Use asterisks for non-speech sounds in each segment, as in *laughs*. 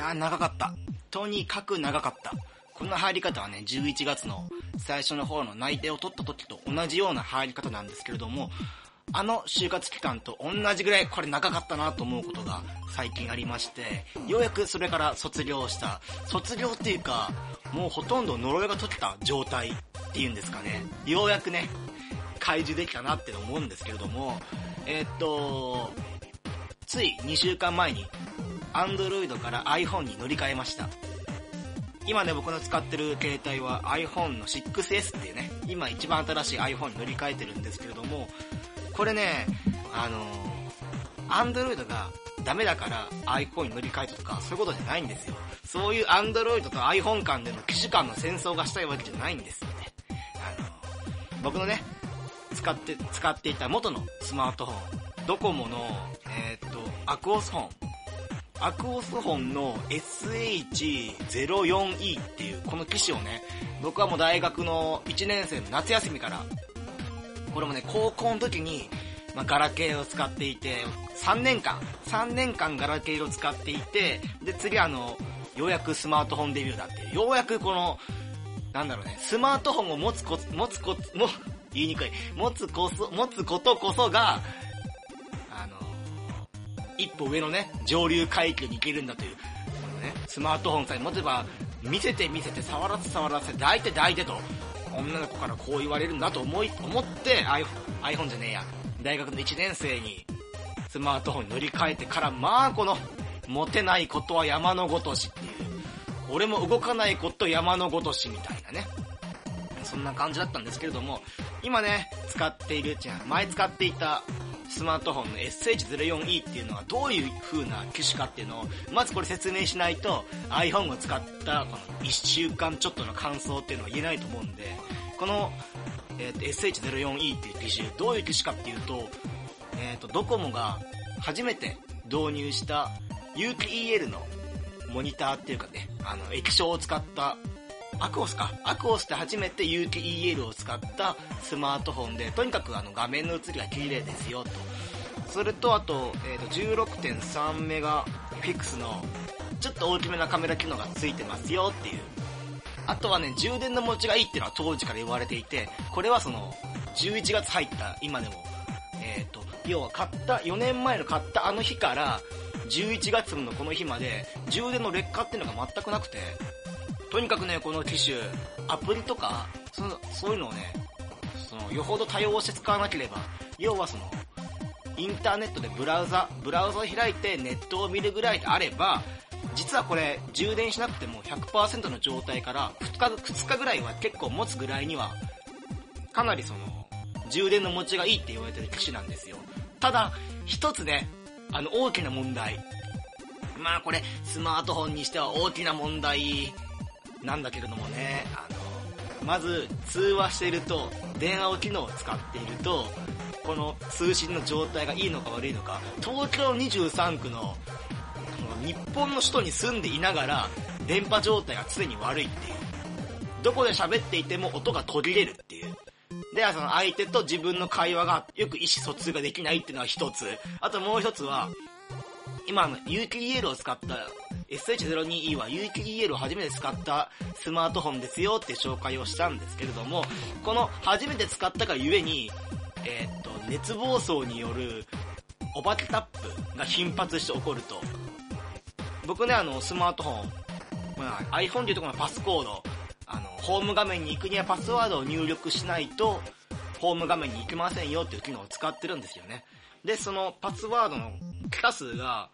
やー長かった。とにかく長かった。この入り方はね、11月の最初の方の内定を取った時と同じような入り方なんですけれども、あの就活期間と同じぐらいこれ長かったなと思うことが最近ありまして、ようやくそれから卒業した。卒業っていうか、もうほとんど呪いが解けた状態っていうんですかね。ようやくね、解除できたなって思うんですけれども、えーっと、つい2週間前に Android から iPhone に乗り換えました。今ね、僕の使ってる携帯は iPhone の 6S っていうね、今一番新しい iPhone に乗り換えてるんですけれども、これね、あのー、Android がダメだから iPhone に乗り換えたとか、そういうことじゃないんですよ。そういう Android と iPhone 間での機種間の戦争がしたいわけじゃないんですよね。あの、僕のね、使って、使っていた元のスマートフォン、ドコモの、えーっと、アクオスフォン。アクオスフォンの SH04E っていうこの機種をね、僕はもう大学の1年生の夏休みから、これもね、高校の時に、まあ、ガラケーを使っていて、3年間、3年間ガラケーを使っていて、で、次あの、ようやくスマートフォンデビューだって、ようやくこの、なんだろうね、スマートフォンを持つこ、持つこ、も、*laughs* 言いにくい、持つこそ、持つことこそが、一歩上のね、上流階級に行けるんだという、このね、スマートフォンさえ持てば、見せて見せて、触らせ触らせ、抱いて抱いてと、女の子からこう言われるんだと思い、思って、iPhone、iPhone じゃねえや、大学の1年生に、スマートフォンに乗り換えてから、まあこの、モテないことは山のごとしっていう、俺も動かないこと山のごとしみたいなね。そんな感じだったんですけれども、今ね、使っている、じゃ前使っていたスマートフォンの SH04E っていうのはどういう風な機種かっていうのを、まずこれ説明しないと iPhone を使ったこの1週間ちょっとの感想っていうのは言えないと思うんで、この、えー SH04E っていう機種、どういう機種かっていうと、えっ、と、ドコモが初めて導入した有機 EL のモニターっていうかね、あの、液晶を使ったアクオスか。アクオスって初めて有機 EL を使ったスマートフォンで、とにかくあの画面の映りが綺麗ですよと。それとあと、えっ、と、16.3メガフィックスのちょっと大きめなカメラ機能がついてますよっていう。あとはね、充電の持ちがいいっていうのは当時から言われていて、これはその、11月入った今でも、えっ、と、要は買った、4年前の買ったあの日から、11月のこの日まで、充電の劣化っていうのが全くなくて、とにかくね、この機種、アプリとか、そのそういうのをね、その、よほど多用して使わなければ、要はその、インターネットでブラウザ、ブラウザを開いてネットを見るぐらいであれば、実はこれ、充電しなくても100%の状態から2日、2日ぐらいは結構持つぐらいには、かなりその、充電の持ちがいいって言われてる機種なんですよ。ただ、一つね、あの、大きな問題。まあこれ、スマートフォンにしては大きな問題なんだけれどもね、あの、まず、通話していると、電話を機能を使っていると、この通信の状態がいいのか悪いのか、東京23区の、この日本の首都に住んでいながら、電波状態が常に悪いっていう。どこで喋っていても音が途切れるっていう。でその相手と自分の会話がよく意思疎通ができないっていうのは一つ。あともう一つは、今の有機 EL を使った SH02E は有機 EL を初めて使ったスマートフォンですよって紹介をしたんですけれども、この初めて使ったがゆえに、えーっと、熱暴走によるお化けタップが頻発して起こると。僕ね、あの、スマートフォン、まあ、iPhone でいうところのパスコード、あの、ホーム画面に行くにはパスワードを入力しないと、ホーム画面に行けませんよっていう機能を使ってるんですよね。で、そのパスワードの桁数が、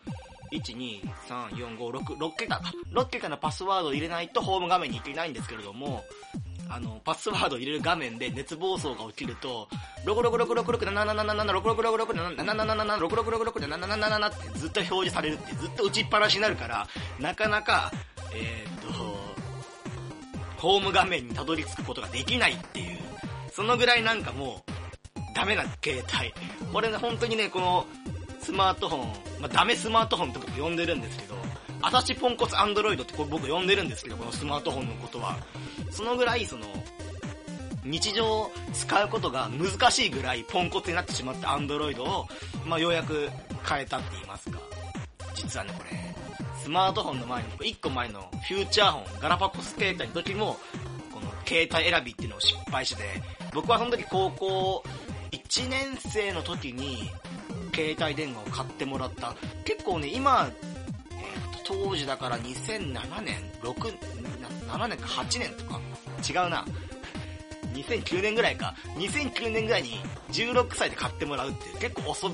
1、2、3、4、5、6、6桁か。6桁のパスワードを入れないとホーム画面に行けないんですけれども、あの、パスワードを入れる画面で熱暴走が起きると、666667776666677766666777ってずっと表示されるってずっと打ちっぱなしになるから、なかなか、えーっと、ホーム画面にたどり着くことができないっていう、そのぐらいなんかもう、ダメな携帯。これね、本当にね、この、スマートフォン、まあ、ダメスマートフォンって僕呼んでるんですけど、アタシポンコツアンドロイドってこれ僕呼んでるんですけど、このスマートフォンのことは。そのぐらい、その、日常使うことが難しいぐらいポンコツになってしまったアンドロイドを、まあ、ようやく変えたって言いますか。実はね、これ、スマートフォンの前に1個前のフューチャーフォン、ガラパゴス携帯の時も、この携帯選びっていうのを失敗してて、僕はその時高校1年生の時に、携帯電話を買ってもらった。結構ね、今、えー、当時だから2007年、6、7年か8年とか、違うな。2009年ぐらいか。2009年ぐらいに16歳で買ってもらうっていう、結構遅、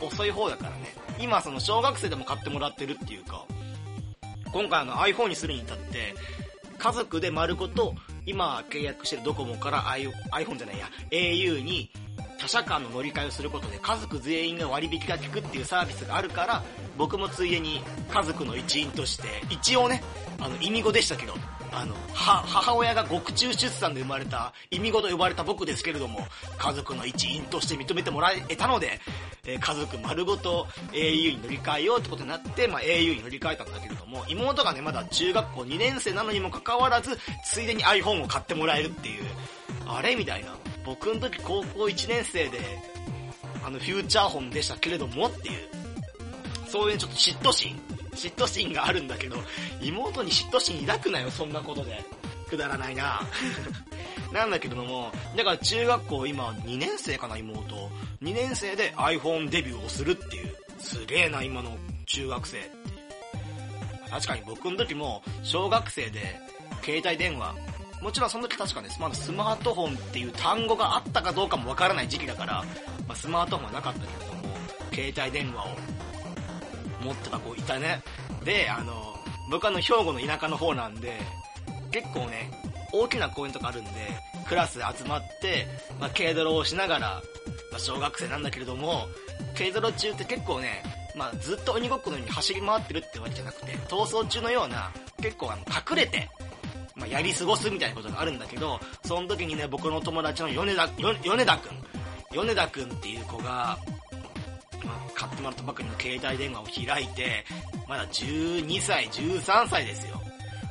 遅い方だからね。今その小学生でも買ってもらってるっていうか、今回あの iPhone にするに至って、家族で丸ごと、今契約してるドコモから iPhone じゃないや、au に他社間の乗り換えをすることで家族全員が割引が効くっていうサービスがあるから、僕もついでに家族の一員として、一応ね、あの、意味語でしたけど、あの、は、母親が獄中出産で生まれた、意味語と呼ばれた僕ですけれども、家族の一員として認めてもらえたので、えー、家族丸ごと au に乗り換えようってことになって、まあ、au に乗り換えたんだけれども、妹がね、まだ中学校2年生なのにもかかわらず、ついでに iPhone を買ってもらえるっていう、あれみたいな。僕の時高校1年生で、あの、フューチャー本でしたけれどもっていう、そういうちょっと嫉妬心嫉妬心があるんだけど、妹に嫉妬心抱くなよ、そんなことで。くだらないな *laughs* なんだけども、だから中学校今2年生かな、妹。2年生で iPhone デビューをするっていう。すげえな、今の中学生って。確かに僕の時も小学生で携帯電話、もちろんその時確かね、まだスマートフォンっていう単語があったかどうかもわからない時期だから、まあ、スマートフォンはなかったけれども、携帯電話を持ってた子いたね。で、あの、僕あの、兵庫の田舎の方なんで、結構ね、大きな公園とかあるんで、クラスで集まって、まあ、軽泥をしながら、まあ、小学生なんだけれども、軽泥中って結構ね、まあ、ずっと鬼ごっこのように走り回ってるってわけじゃなくて、逃走中のような、結構あの、隠れて、まあ、やり過ごすみたいなことがあるんだけど、その時にね、僕の友達の米田、米田くん、米田くんっていう子が、買ってもらったばかりの携帯電話を開いて、まだ12歳、13歳ですよ。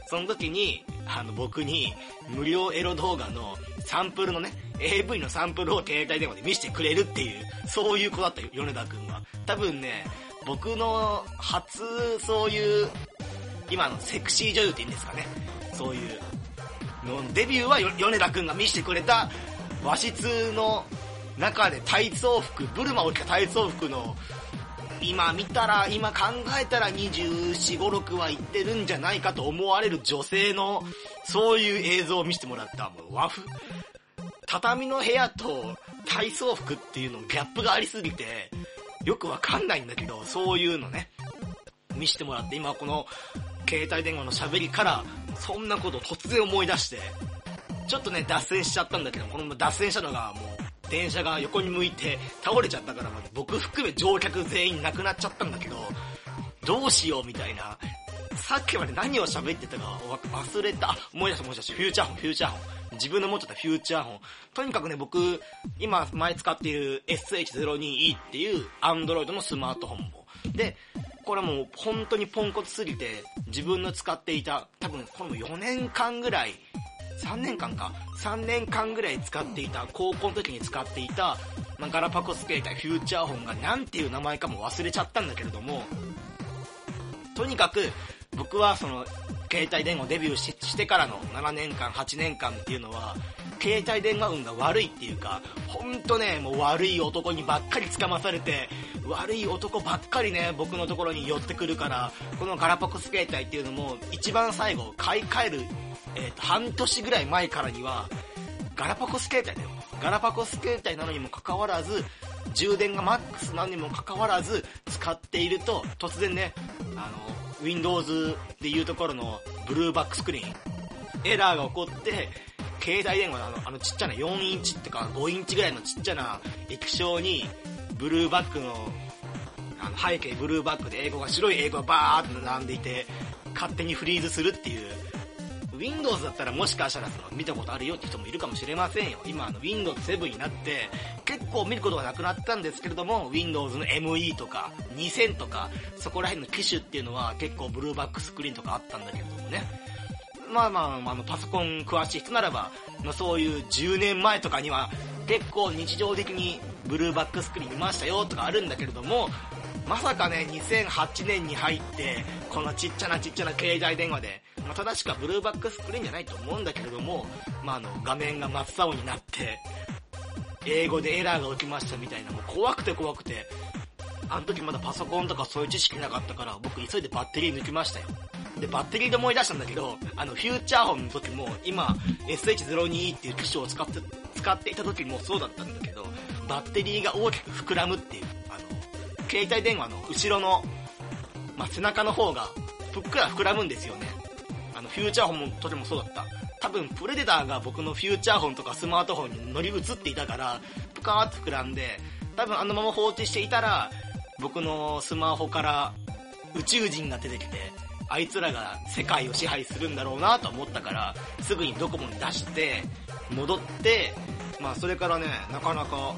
その時に、あの、僕に、無料エロ動画のサンプルのね、AV のサンプルを携帯電話で見せてくれるっていう、そういう子だったよ、米田くんは。多分ね、僕の初、そういう、今のセクシー女優って言うんですかね。そういう、のデビューは米田くんが見せてくれた和室の中で体操服、ブルマを着た体操服の、今見たら、今考えたら24、5、6は行ってるんじゃないかと思われる女性の、そういう映像を見せてもらった。もう和風、畳の部屋と体操服っていうのギャップがありすぎて、よくわかんないんだけど、そういうのね、見せてもらって、今この携帯電話の喋りから、そんなことを突然思い出して、ちょっとね、脱線しちゃったんだけど、この脱線したのがもう、電車が横に向いて倒れちゃったから、僕含め乗客全員亡くなっちゃったんだけど、どうしようみたいな。さっきまで何を喋ってたか忘れた。思い出した思い出した。フューチャーフォン、フューチャーフォン。自分の持ってたフューチャーフォン。とにかくね、僕、今前使っている SH02E っていうアンドロイドのスマートフォンも。で、これもう本当にポンコツすぎて、自分の使っていた、多分これも4年間ぐらい3年間か。3年間ぐらい使っていた、高校の時に使っていた、まあ、ガラパゴス携帯フューチャーフォンが何ていう名前かも忘れちゃったんだけれども、とにかく、僕はその、携帯電話デビューしてからの7年間、8年間っていうのは、携帯電話運が悪いっていうか、ほんとね、もう悪い男にばっかり捕まされて、悪い男ばっかりね、僕のところに寄ってくるから、このガラパゴス携帯っていうのも、一番最後、買い替えるえっ、ー、と、半年ぐらい前からには、ガラパゴス携帯だよ。ガラパゴス携帯なのにもかかわらず、充電がマックスなのにもかかわらず、使っていると、突然ね、あの、Windows でいうところのブルーバックスクリーン、エラーが起こって、携帯電話のあのあのちっちゃな4インチってか5インチぐらいのちっちゃな液晶に、ブルーバックの、あの背景ブルーバックで英語が白い英語がバーって並んでいて、勝手にフリーズするっていう、Windows だったらもしかしたら見たことあるよって人もいるかもしれませんよ。今あの Windows 7になって結構見ることがなくなったんですけれども Windows の ME とか2000とかそこら辺の機種っていうのは結構ブルーバックスクリーンとかあったんだけれどもね。まあまあ、あのパソコン詳しい人ならば、まあ、そういう10年前とかには結構日常的にブルーバックスクリーン見ましたよとかあるんだけれども、まさかね、2008年に入って、このちっちゃなちっちゃな携帯電話で、まあ、正しくはブルーバックスクリーンじゃないと思うんだけれども、まあ、あの、画面が真っ青になって、英語でエラーが起きましたみたいな、もう怖くて怖くて、あの時まだパソコンとかそういう知識なかったから、僕急いでバッテリー抜きましたよ。で、バッテリーで思い出したんだけど、あの、フューチャーホンの時も、今、SH02 っていう機種を使って、使っていた時もそうだったんだけど、バッテリーが大きく膨らむっていう、携帯電話の後ろの、まあ、背中の方が、ふっくら膨らむんですよね。あの、フューチャーホンの時もそうだった。多分、プレデターが僕のフューチャーホンとかスマートフォンに乗り移っていたから、ぷかーって膨らんで、多分あのまま放置していたら、僕のスマホから宇宙人が出てきて、あいつらが世界を支配するんだろうなと思ったから、すぐにドコモに出して、戻って、まあそれからね、なかなか、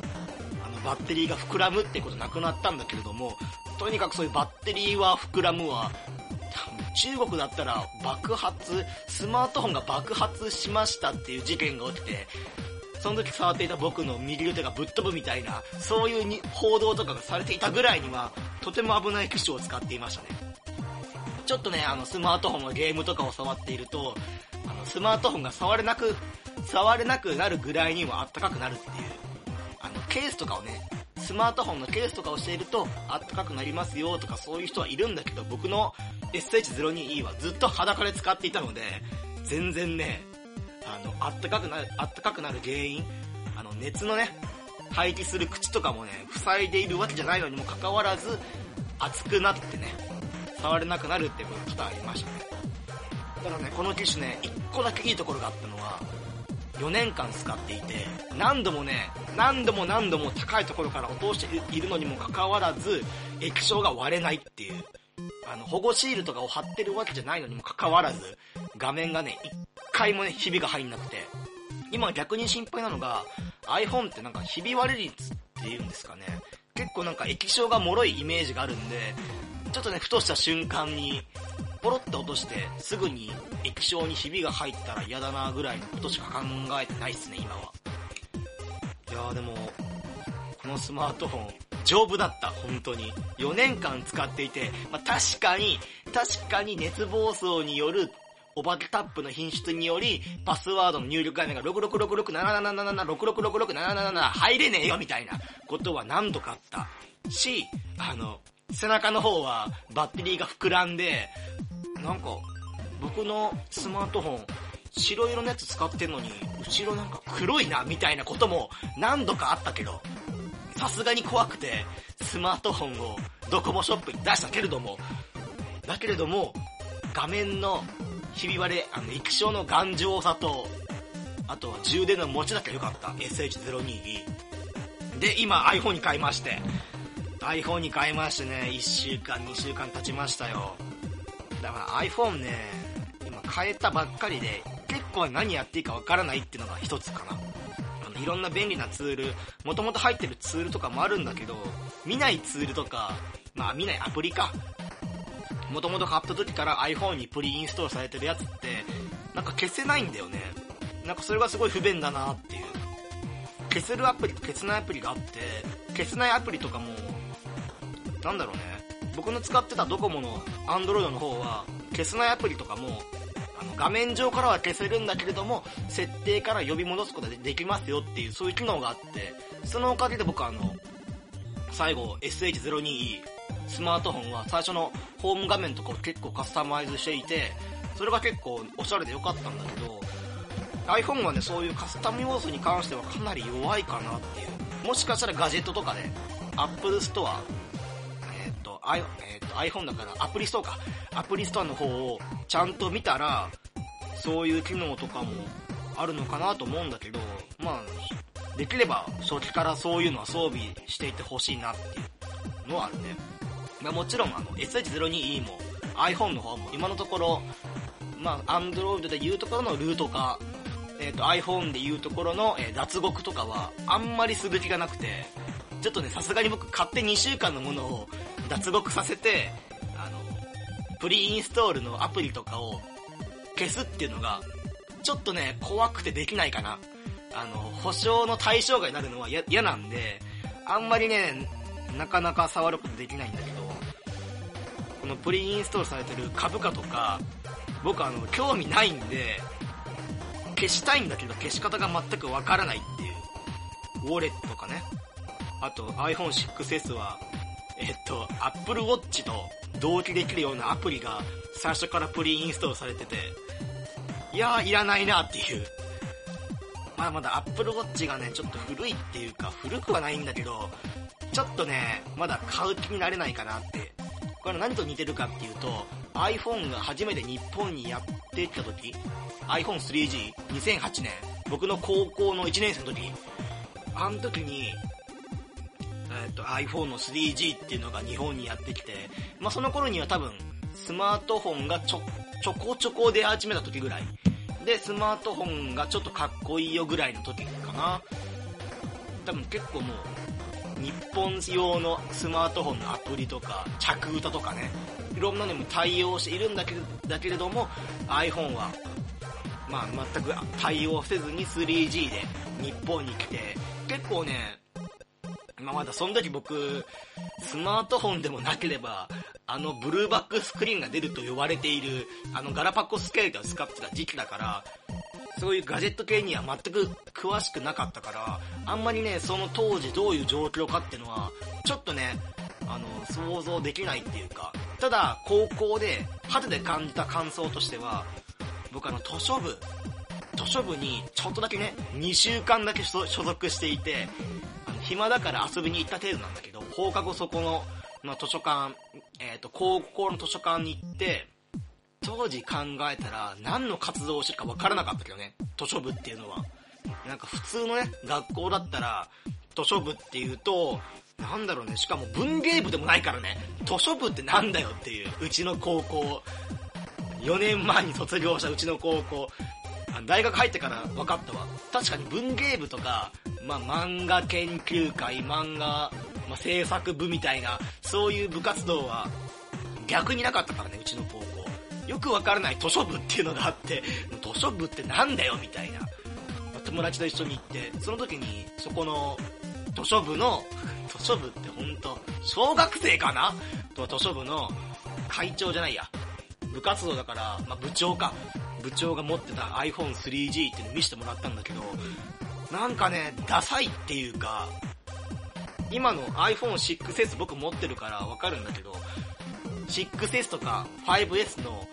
バッテリーが膨らむってことなくなったんだけれども、とにかくそういうバッテリーは膨らむわ、中国だったら爆発、スマートフォンが爆発しましたっていう事件が起きて、その時触っていた僕の右腕がぶっ飛ぶみたいな、そういうに報道とかがされていたぐらいには、とても危ない機種を使っていましたね。ちょっとね、あの、スマートフォンのゲームとかを触っていると、あの、スマートフォンが触れなく、触れなくなるぐらいにはあったかくなるっていう、あの、ケースとかをね、スマートフォンのケースとかをしていると、あったかくなりますよとかそういう人はいるんだけど、僕の SH02E はずっと裸で使っていたので、全然ね、あの、あったかくなる、あったかくなる原因、あの、熱のね、排気する口とかもね、塞いでいるわけじゃないのにもかかわらず、熱くなってね、触れなくなるっていうことがありましたね。ただね、この機種ね、1個だけいいところがあったのは、4年間使っていて、何度もね、何度も何度も高いところから落としているのにもかかわらず、液晶が割れないっていう。あの、保護シールとかを貼ってるわけじゃないのにもかかわらず、画面がね、一回もね、ひびが入んなくて。今逆に心配なのが、iPhone ってなんかひび割れ率っていうんですかね。結構なんか液晶が脆いイメージがあるんで、ちょっとね、ふとした瞬間に、ポロって落として、すぐに液晶にひびが入ったら嫌だなぐらいのことしか考えてないっすね、今は。いやーでも、このスマートフォン、丈夫だった、本当に。4年間使っていて、まあ、確かに、確かに熱暴走によるお化けタップの品質により、パスワードの入力画面が66667777666677入れねえよみたいなことは何度かあったし、あの、背中の方はバッテリーが膨らんで、なんか、僕のスマートフォン、白色のやつ使ってんのに、後ろなんか黒いな、みたいなことも何度かあったけど、さすがに怖くて、スマートフォンをドコモショップに出したけれども、だけれども、画面のひび割れ、あの、液晶の頑丈さと、あとは充電の持ちだけ良かった。SH02E。で、今 iPhone に買いまして、iPhone に買いましてね、1週間、2週間経ちましたよ。だから iPhone ね、今変えたばっかりで、結構何やっていいかわからないっていうのが一つかな。あの、いろんな便利なツール、もともと入ってるツールとかもあるんだけど、見ないツールとか、まあ見ないアプリか。もともと買った時から iPhone にプリインストールされてるやつって、なんか消せないんだよね。なんかそれがすごい不便だなっていう。消せるアプリと消せないアプリがあって、消せないアプリとかもなんだろうね、僕の使ってたドコモの Android の方は、消せないアプリとかも、あの画面上からは消せるんだけれども、設定から呼び戻すことができますよっていう、そういう機能があって、そのおかげで僕あの、最後 SH02E、スマートフォンは最初のホーム画面とかを結構カスタマイズしていて、それが結構おしゃれで良かったんだけど、iPhone はね、そういうカスタム要素に関してはかなり弱いかなっていう。もしかしたらガジェットとかで、Apple Store えー、と iPhone だからアプリストアか。アプリストアの方をちゃんと見たら、そういう機能とかもあるのかなと思うんだけど、まあ、できれば初期からそういうのは装備していってほしいなっていうのはあるね。まあ、もちろんあの SH02E も iPhone の方も今のところ、まあ、Android で言うところのルートか、えっ、ー、と iPhone で言うところの、えー、脱獄とかはあんまりする気がなくて、ちょっとね、さすがに僕買って2週間のものを脱獄させて、あの、プリインストールのアプリとかを消すっていうのが、ちょっとね、怖くてできないかな。あの、保証の対象外になるのは嫌なんで、あんまりね、なかなか触ることできないんだけど、このプリインストールされてる株価とか、僕あの、興味ないんで、消したいんだけど消し方が全くわからないっていう。ウォレットとかね。あと iPhone 6S は、えっと、Apple Watch と同期できるようなアプリが最初からプリインストールされてて、いやー、いらないなっていう。まだまだ Apple Watch がね、ちょっと古いっていうか、古くはないんだけど、ちょっとね、まだ買う気になれないかなって。これ何と似てるかっていうと、iPhone が初めて日本にやってきた時、iPhone 3G、2008年、僕の高校の1年生の時、あの時に、えっ、ー、と iPhone の 3G っていうのが日本にやってきて、まあ、その頃には多分、スマートフォンがちょ、ちょこちょこ出始めた時ぐらい。で、スマートフォンがちょっとかっこいいよぐらいの時かな。多分結構もう、日本用のスマートフォンのアプリとか、着歌とかね、いろんなのにも対応しているんだけだけれども、iPhone は、まあ全く対応せずに 3G で日本に来て、結構ね、まあ、まだその時僕、スマートフォンでもなければ、あのブルーバックスクリーンが出ると呼ばれている、あのガラパコスケールを使ってた時期だから、そういうガジェット系には全く詳しくなかったから、あんまりね、その当時どういう状況かっていうのは、ちょっとね、あの、想像できないっていうか、ただ、高校で、肌で感じた感想としては、僕あの、図書部、図書部にちょっとだけね、2週間だけ所属していて、暇だから遊びに行った程度なんだけど、放課後そこの、ま、図書館、えっ、ー、と、高校の図書館に行って、当時考えたら何の活動をしてるか分からなかったけどね、図書部っていうのは。なんか普通のね、学校だったら、図書部っていうと、なんだろうね、しかも文芸部でもないからね、図書部ってなんだよっていう、うちの高校、4年前に卒業したうちの高校、大学入ってから分かったわ。確かに文芸部とか、まあ、漫画研究会、漫画、まあ、制作部みたいな、そういう部活動は逆になかったからね、うちの高校。よくわからない図書部っていうのがあって、図書部ってなんだよみたいな。友達と一緒に行って、その時に、そこの図書部の、図書部ってほんと、小学生かな？と図書部の会長じゃないや。部活動だから、まあ、部長か。部長が持ってた iPhone3G っていうの見せてもらったんだけど、なんかね、ダサいっていうか、今の iPhone6S 僕持ってるからわかるんだけど、6S とか 5S の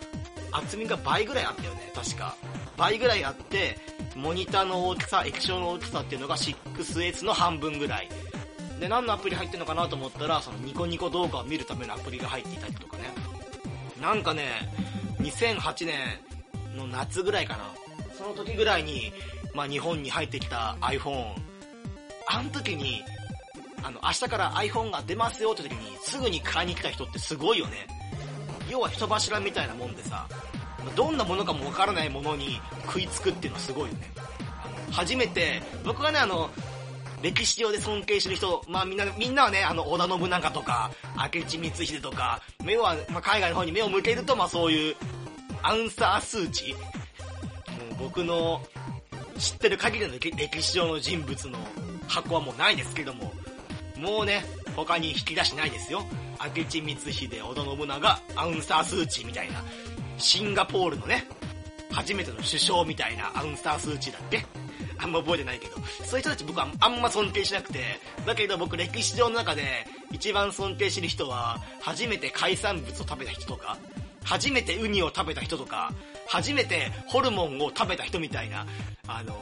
厚みが倍ぐらいあったよね、確か。倍ぐらいあって、モニターの大きさ、液晶の大きさっていうのが 6S の半分ぐらい。で、何のアプリ入ってるのかなと思ったら、そのニコニコ動画を見るためのアプリが入っていたりとかね。なんかね、2008年の夏ぐらいかな。その時ぐらいに、まあ日本に入ってきた iPhone。あの時に、あの、明日から iPhone が出ますよって時に、すぐに買いに来た人ってすごいよね。要は人柱みたいなもんでさ、どんなものかもわからないものに食いつくっていうのはすごいよね。初めて、僕がね、あの、歴史上で尊敬してる人、まあみんな、みんなはね、あの、織田信長とか、明智光秀とか、目は、まあ海外の方に目を向けると、まあそういう、アンサー数値もう僕の知ってる限りの歴史上の人物の箱はもうないですけども、もうね、他に引き出しないですよ。明智光秀、織田信長、アウンサー数値みたいな。シンガポールのね、初めての首相みたいなアウンサー数値だっけ？あんま覚えてないけど、そういう人たち僕はあんま尊敬しなくて、だけど僕歴史上の中で一番尊敬してる人は、初めて海産物を食べた人とか、初めてウニを食べた人とか、初めてホルモンを食べた人みたいな、あの、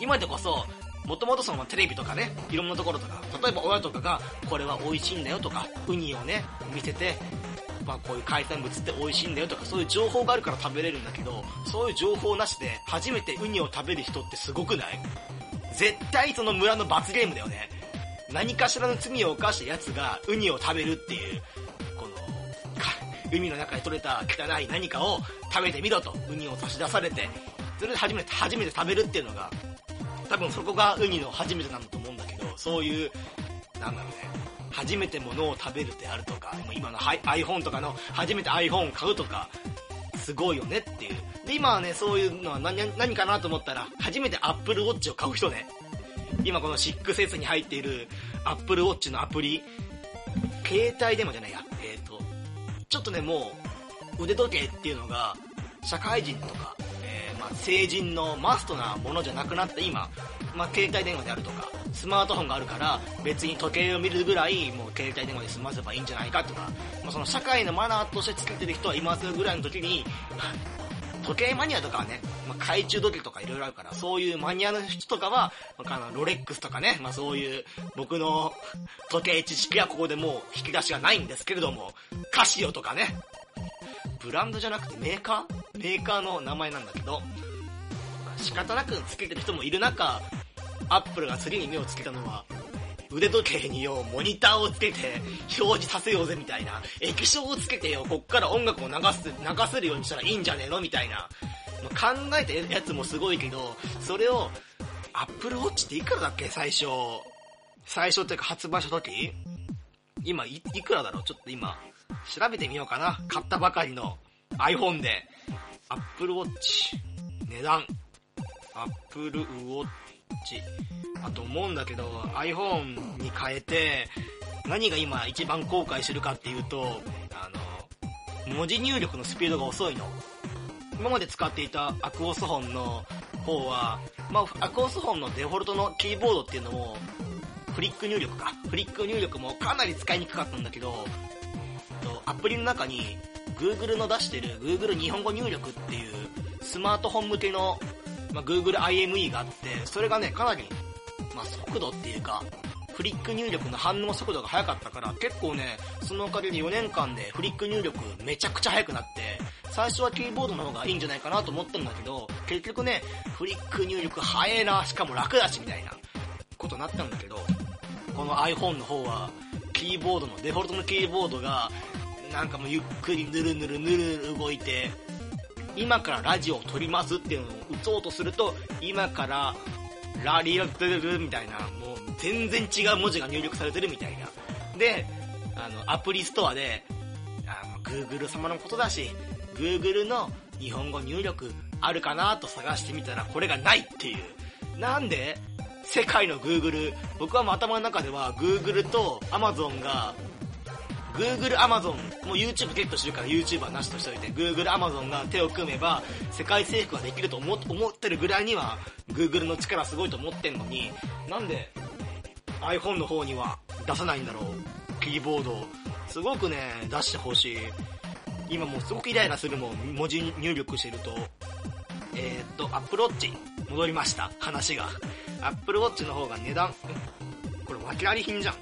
今でこそ、もともとそのテレビとかね、いろんなところとか、例えば親とかが、これは美味しいんだよとか、ウニをね、見せて、まあこういう海産物って美味しいんだよとか、そういう情報があるから食べれるんだけど、そういう情報なしで、初めてウニを食べる人ってすごくない？絶対その村の罰ゲームだよね。何かしらの罪を犯した奴がウニを食べるっていう、この、海の中で取れた汚い何かを食べてみろと、ウニを差し出されて、それで初めて、初めて食べるっていうのが、多分そこがウニの初めてなんだと思うんだけど、そういう、なんだろうね、初めてものを食べるであるとか、今の iPhone とかの初めて iPhone 買うとか、すごいよねっていう。で、今はね、そういうのは何何かなと思ったら、初めて Apple Watch を買う人ね。今この 6S に入っている Apple Watch のアプリ、携帯電話じゃないや、えっ、ー、と、ちょっとね、もう、腕時計っていうのが、社会人とか、まあ、成人のマストなものじゃなくなった今、まあ、携帯電話であるとか、スマートフォンがあるから、別に時計を見るぐらい、もう携帯電話で済ませばいいんじゃないかとか、まあ、その社会のマナーとしてつけてる人はいますぐらいの時に、時計マニアとかはね、まあ、懐中時計とかいろいろあるから、そういうマニアの人とかは、まあ、ロレックスとかね、まあ、そういう僕の時計知識はここでもう引き出しがないんですけれども、カシオとかね、ブランドじゃなくてメーカー？メーカーの名前なんだけど、仕方なくつけてる人もいる中、アップルが次に目をつけたのは、腕時計によ、モニターをつけて表示させようぜみたいな、液晶をつけてよ、こっから音楽を流す、流せるようにしたらいいんじゃねえのみたいな。考えたやつもすごいけど、それを、アップルウォッチっていくらだっけ？最初。最初っていうか発売した時？今い、いくらだろう？ちょっと今、調べてみようかな。買ったばかりの iPhone で。アップルウォッチ。値段。アップルウォッチ。あと思うんだけど、iPhone に変えて、何が今一番後悔してるかっていうと、あの、文字入力のスピードが遅いの。今まで使っていたアクオス本の方は、まあ、アクオス本のデフォルトのキーボードっていうのも、フリック入力か。フリック入力もかなり使いにくかったんだけど、アプリの中に Google の出してる Google 日本語入力っていうスマートフォン向けの、まあ、Google IME があって、それがね、かなりまあ、速度っていうか、フリック入力の反応速度が速かったから、結構ね、そのおかげで4年間でフリック入力めちゃくちゃ速くなって、最初はキーボードの方がいいんじゃないかなと思ったんだけど、結局ね、フリック入力速えな、しかも楽だし、みたいなことになったんだけど、この iPhone の方は、キーボードの、デフォルトのキーボードが、なんかもうゆっくりぬるぬるぬる動いて、今からラジオを撮りますっていうのを打とうとすると、今からラリラドゥルみたいな、もう全然違う文字が入力されてるみたいな。で、あの、アプリストアで、あの、Google 様のことだし、Google の日本語入力あるかなと探してみたらこれがないっていう。なんで世界の Google、僕はもう頭の中では Google と Amazon が Google、Amazon、もう YouTube ゲットしてるから YouTuber なしとしておいて、Google、Amazon が手を組めば世界征服ができると思思ってるぐらいには Google の力すごいと思ってんのに、なんで iPhone の方には出さないんだろう。キーボード。すごくね、出してほしい。今もうすごくイライラするもん、文字入力してると。えー、っと、Apple Watch 戻りました、話が。Apple Watch の方が値段、これ訳あり品じゃん。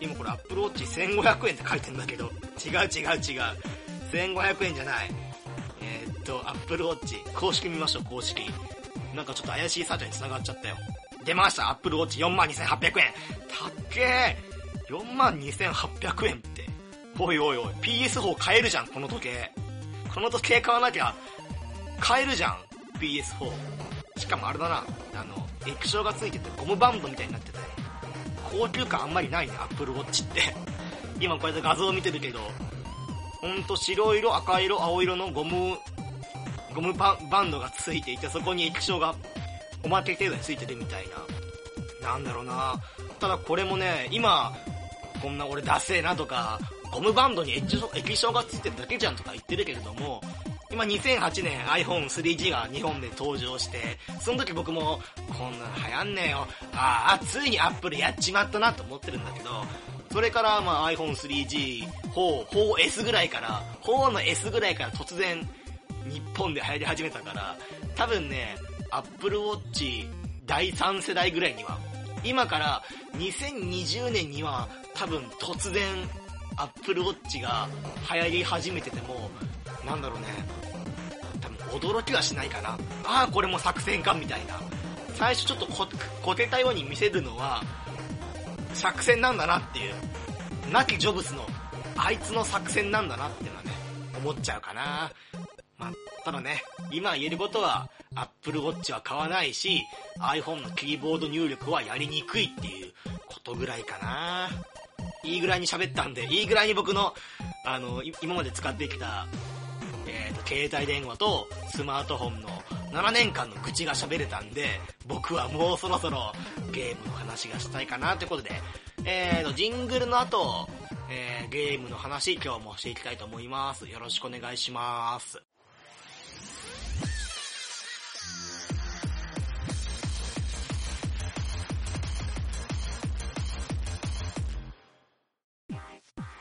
今これ Apple Watch 1500円って書いてんだけど、違う違う違う。1500円じゃない。えー、っと、Apple Watch、公式見ましょう、公式。なんかちょっと怪しいサーチに繋がっちゃったよ。出ました、Apple Watch 42,800円。たっけー !42,800 円って。おいおいおい、PS4 買えるじゃん、この時計。この時計買わなきゃ、買えるじゃん、PS4。しかもあれだな、あの、液晶がついててゴムバンドみたいになってて、高級感あんまりないね、Apple Watch って。今こうやって画像を見てるけど、ほんと白色、赤色、青色のゴム、ゴムバンドがついていて、そこに液晶がおまけ程度についてるみたいな。なんだろうなただこれもね、今、こんな俺ダセーなとか、ゴムバンドに液晶液晶がついてるだけじゃんとか言ってるけれども、今2008年 iPhone3G が日本で登場して、その時僕も、こんなの流行んねえよ。ああ、ついに Apple やっちまったなと思ってるんだけど、それからまあ iPhone3G、4、4S ぐらいから、4の S ぐらいから突然、日本で流行り始めたから、多分ね、Apple Watch 第3世代ぐらいには、今から2020年には多分突然 Apple Watch が流行り始めてても、なんだろうね、多分驚きはしないかな。ああ、これも作戦か、みたいな。最初ちょっとこ、こけたように見せるのは、作戦なんだなっていう。亡きジョブスの、あいつの作戦なんだなっていうのはね、思っちゃうかな。まあ、ただね、今言えることは、Apple Watch は買わないし、iPhone のキーボード入力はやりにくいっていうことぐらいかな。いいぐらいに喋ったんで、いいぐらいに僕の、あの、今まで使ってきたえーと、携帯電話とスマートフォンの7年間の愚痴が喋れたんで、僕はもうそろそろゲームの話がしたいかなってことで、えーと、ジングルの後、えー、ゲームの話今日もしていきたいと思います。よろしくお願いします。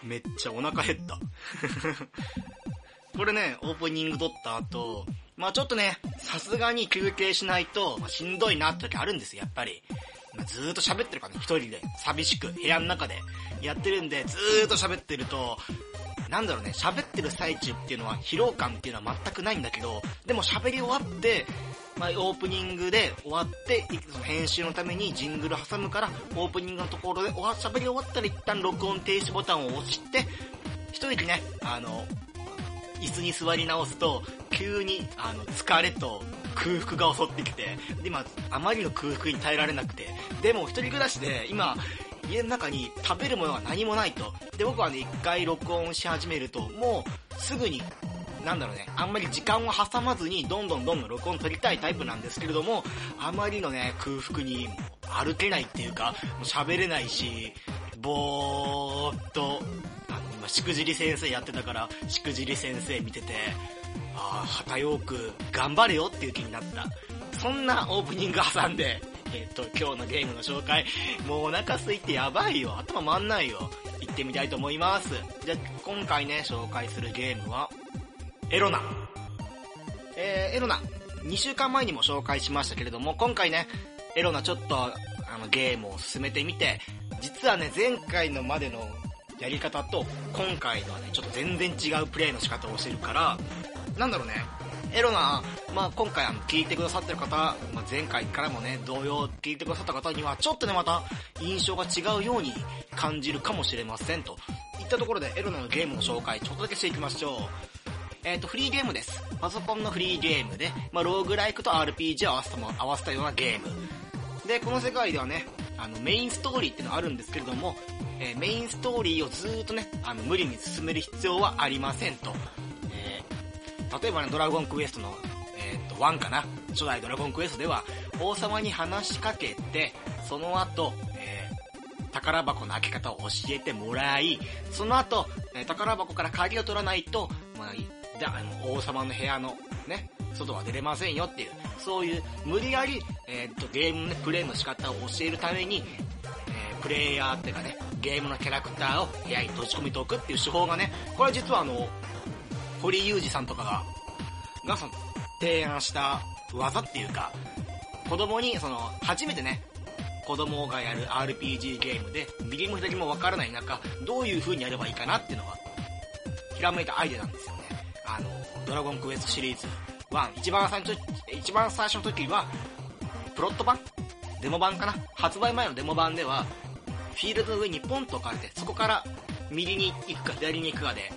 めっちゃお腹減った。*laughs* これね、オープニング撮った後、まあちょっとね、さすがに休憩しないと、まあ、しんどいなって時あるんですよ、やっぱり。まあ、ずーっと喋ってるからね、一人で、寂しく、部屋の中でやってるんで、ずーっと喋ってると、なんだろうね、喋ってる最中っていうのは疲労感っていうのは全くないんだけど、でも喋り終わって、まあ、オープニングで終わって、その編集のためにジングル挟むから、オープニングのところでおわ、喋り終わったら一旦録音停止ボタンを押して、一息ね、あの、椅子に座り直すと、急に、あの、疲れと空腹が襲ってきて、で、今、あまりの空腹に耐えられなくて、でも一人暮らしで、今、家の中に食べるものが何もないと。で、僕はね、一回録音し始めると、もう、すぐになんだろうね、あんまり時間を挟まずにどんどんどんどん録音取りたいタイプなんですけれども、あまりのね、空腹に歩けないっていうか、もう喋れないし、ぼーっと、あの今、しくじり先生やってたから、しくじり先生見てて、ああ、旗よく頑張れよっていう気になった。そんなオープニング挟んで、えっ、と、今日のゲームの紹介、もうお腹空いてやばいよ。頭回んないよ。行ってみたいと思います。じゃ今回ね、紹介するゲームは、エロナ。えー、エロナ、2週間前にも紹介しましたけれども、今回ね、エロナちょっと、あの、ゲームを進めてみて、実はね、前回のまでのやり方と、今回のはね、ちょっと全然違うプレイの仕方をしてるから、なんだろうね、エロナ、まあ今回あの、聞いてくださってる方、まあ前回からもね、同様聞いてくださった方には、ちょっとね、また、印象が違うように感じるかもしれませんと。いったところで、エロナのゲームの紹介、ちょっとだけしていきましょう。えっ、ー、と、フリーゲームです。パソコンのフリーゲームで、まあ、ローグライクと RPG を合わせたも合わせたようなゲーム。で、この世界ではね、あの、メインストーリーっていうのがあるんですけれども、えー、メインストーリーをずーっとね、あの、無理に進める必要はありませんと。えー、例えばね、ドラゴンクエストの、えっ、と、1かな初代ドラゴンクエストでは、王様に話しかけて、その後、えー、宝箱の開け方を教えてもらい、その後、え宝箱から鍵を取らないと、まあ、で、あの、王様の部屋の、ね、外は出れませんよっていう、そういう、無理やり、えー、っと、ゲームのね、プレイの仕方を教えるために、えー、プレイヤーっていうかね、ゲームのキャラクターを部屋に閉じ込めておくっていう手法がね、これ実はあの、堀裕二さんとかが、がその、提案した技っていうか、子供に、その、初めてね、子供がやる RPG ゲームで、右も左もわからない中、どういう風にやればいいかなっていうのが、ひらめいたアイデアなんですよ。ドラゴンクエストシリーズ1、一番最初、一番最初の時は、プロット版？デモ版かな？発売前のデモ版では、フィールドの上にポンと置かれて、そこから右に行くか左に行くかで、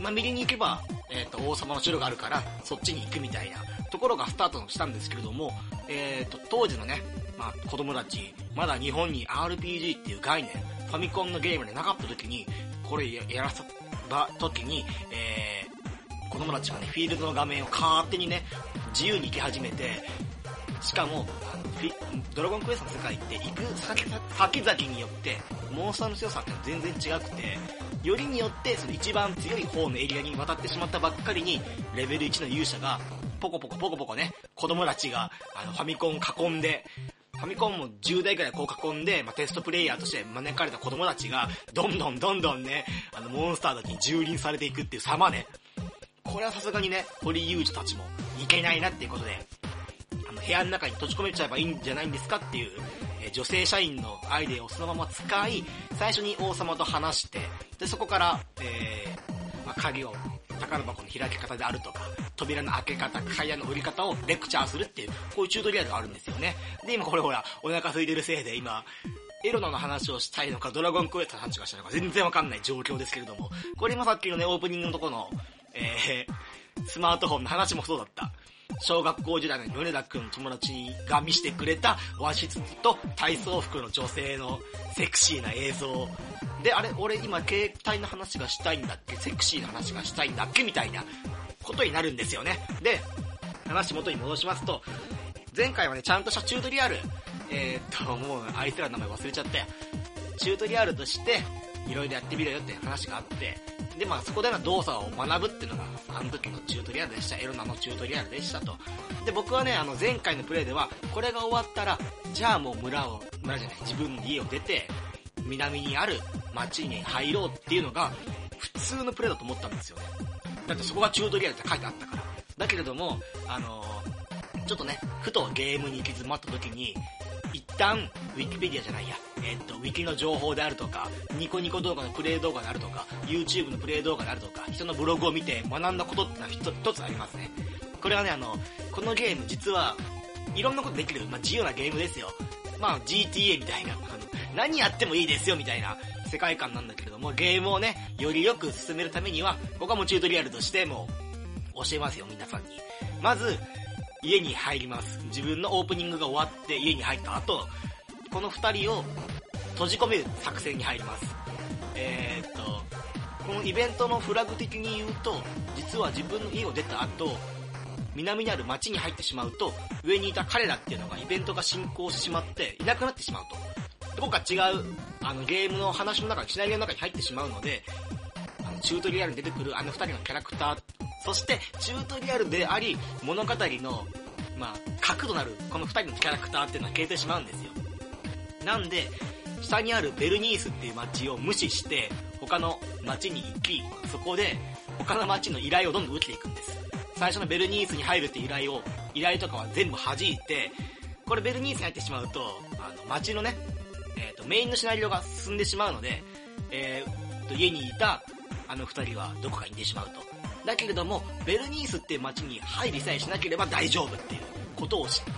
まあ、右に行けば、えっ、ー、と、王様の城があるから、そっちに行くみたいなところがスタートしたんですけれども、えっ、ー、と、当時のね、まあ、子供たち、まだ日本に RPG っていう概念、ファミコンのゲームでなかった時に、これやらせた時に、え子供たちがね、フィールドの画面を勝手にね、自由に行き始めて、しかも、ドラゴンクエストの世界って行く先先々によって、モンスターの強さって全然違くて、よりによってその一番強い方のエリアに渡ってしまったばっかりに、レベル1の勇者が、ポコポコポコポコね、子供たちがあのファミコン囲んで、ファミコンも10台くらいこう囲んで、まあ、テストプレイヤーとして招かれた子供たちが、どんどんどんどんね、あの、モンスターたちに蹂躙されていくっていう様ね。これはさすがにね、堀裕二たちもいけないなっていうことで、あの、部屋の中に閉じ込めちゃえばいいんじゃないんですかっていう、え、女性社員のアイデアをそのまま使い、最初に王様と話して、で、そこから、えー、まあ、鍵を、宝箱の開き方であるとか、扉の開け方、階段の売り方をレクチャーするっていう、こういうチュートリアルがあるんですよね。で、今これほら、お腹空いてるせいで今、エロナの話をしたいのか、ドラゴンクエストの話がしたいのか、全然わかんない状況ですけれども、これ今さっきのね、オープニングのところの、えー、スマートフォンの話もそうだった。小学校時代の米田くんの友達が見せてくれた和室と体操服の女性のセクシーな映像。で、あれ、俺今携帯の話がしたいんだっけ？セクシーな話がしたいんだっけ？みたいなことになるんですよね。で、話元に戻しますと、前回はね、ちゃんとしたチュートリアル、えー、っと、もうあいつらの名前忘れちゃったよ。チュートリアルとして、いろいろやってみろよって話があって、で、まあそこでの動作を学ぶっていうのが、あの時のチュートリアルでした。エロナのチュートリアルでしたと。で、僕はね、あの前回のプレイでは、これが終わったら、じゃあもう村を、村じゃない、自分の家を出て、南にある町に入ろうっていうのが、普通のプレイだと思ったんですよね。だってそこがチュートリアルって書いてあったから。だけれども、あのーちょっとね、ふとゲームに行き詰まった時に、一旦、ウィキペディアじゃないや、えっと、ウィキの情報であるとか、ニコニコ動画のプレイ動画であるとか、YouTube のプレイ動画であるとか、人のブログを見て学んだことってのは一つありますね。これはね、あの、このゲーム実は、いろんなことできる、まあ、自由なゲームですよ。まあ、GTA みたいな、あの、何やってもいいですよみたいな世界観なんだけれども、ゲームをね、よりよく進めるためには、僕はもうチュートリアルとしても、教えますよ、皆さんに。まず、家に入ります。自分のオープニングが終わって家に入った後、この二人を閉じ込める作戦に入ります。えー、っと、このイベントのフラグ的に言うと、実は自分の家を出た後、南にある町に入ってしまうと、上にいた彼らっていうのがイベントが進行してしまって、いなくなってしまうと。で僕は違う、あの、ゲームの話の中、シナリオの中に入ってしまうので、あの、チュートリアルに出てくるあの二人のキャラクター、そして、チュートリアルであり、物語の、まあ、核となる、この二人のキャラクターっていうのは消えてしまうんですよ。なんで、下にあるベルニースっていう街を無視して、他の街に行き、そこで、他の街の依頼をどんどん受けていくんです。最初のベルニースに入るって依頼を、依頼とかは全部弾いて、これベルニースに入ってしまうと、あの、街のね、えっ、と、メインのシナリオが進んでしまうので、えーと、家にいた、あの二人はどこかに行ってしまうと。だけれども、ベルニースっていう街に入りさえしなければ大丈夫っていうことを知って、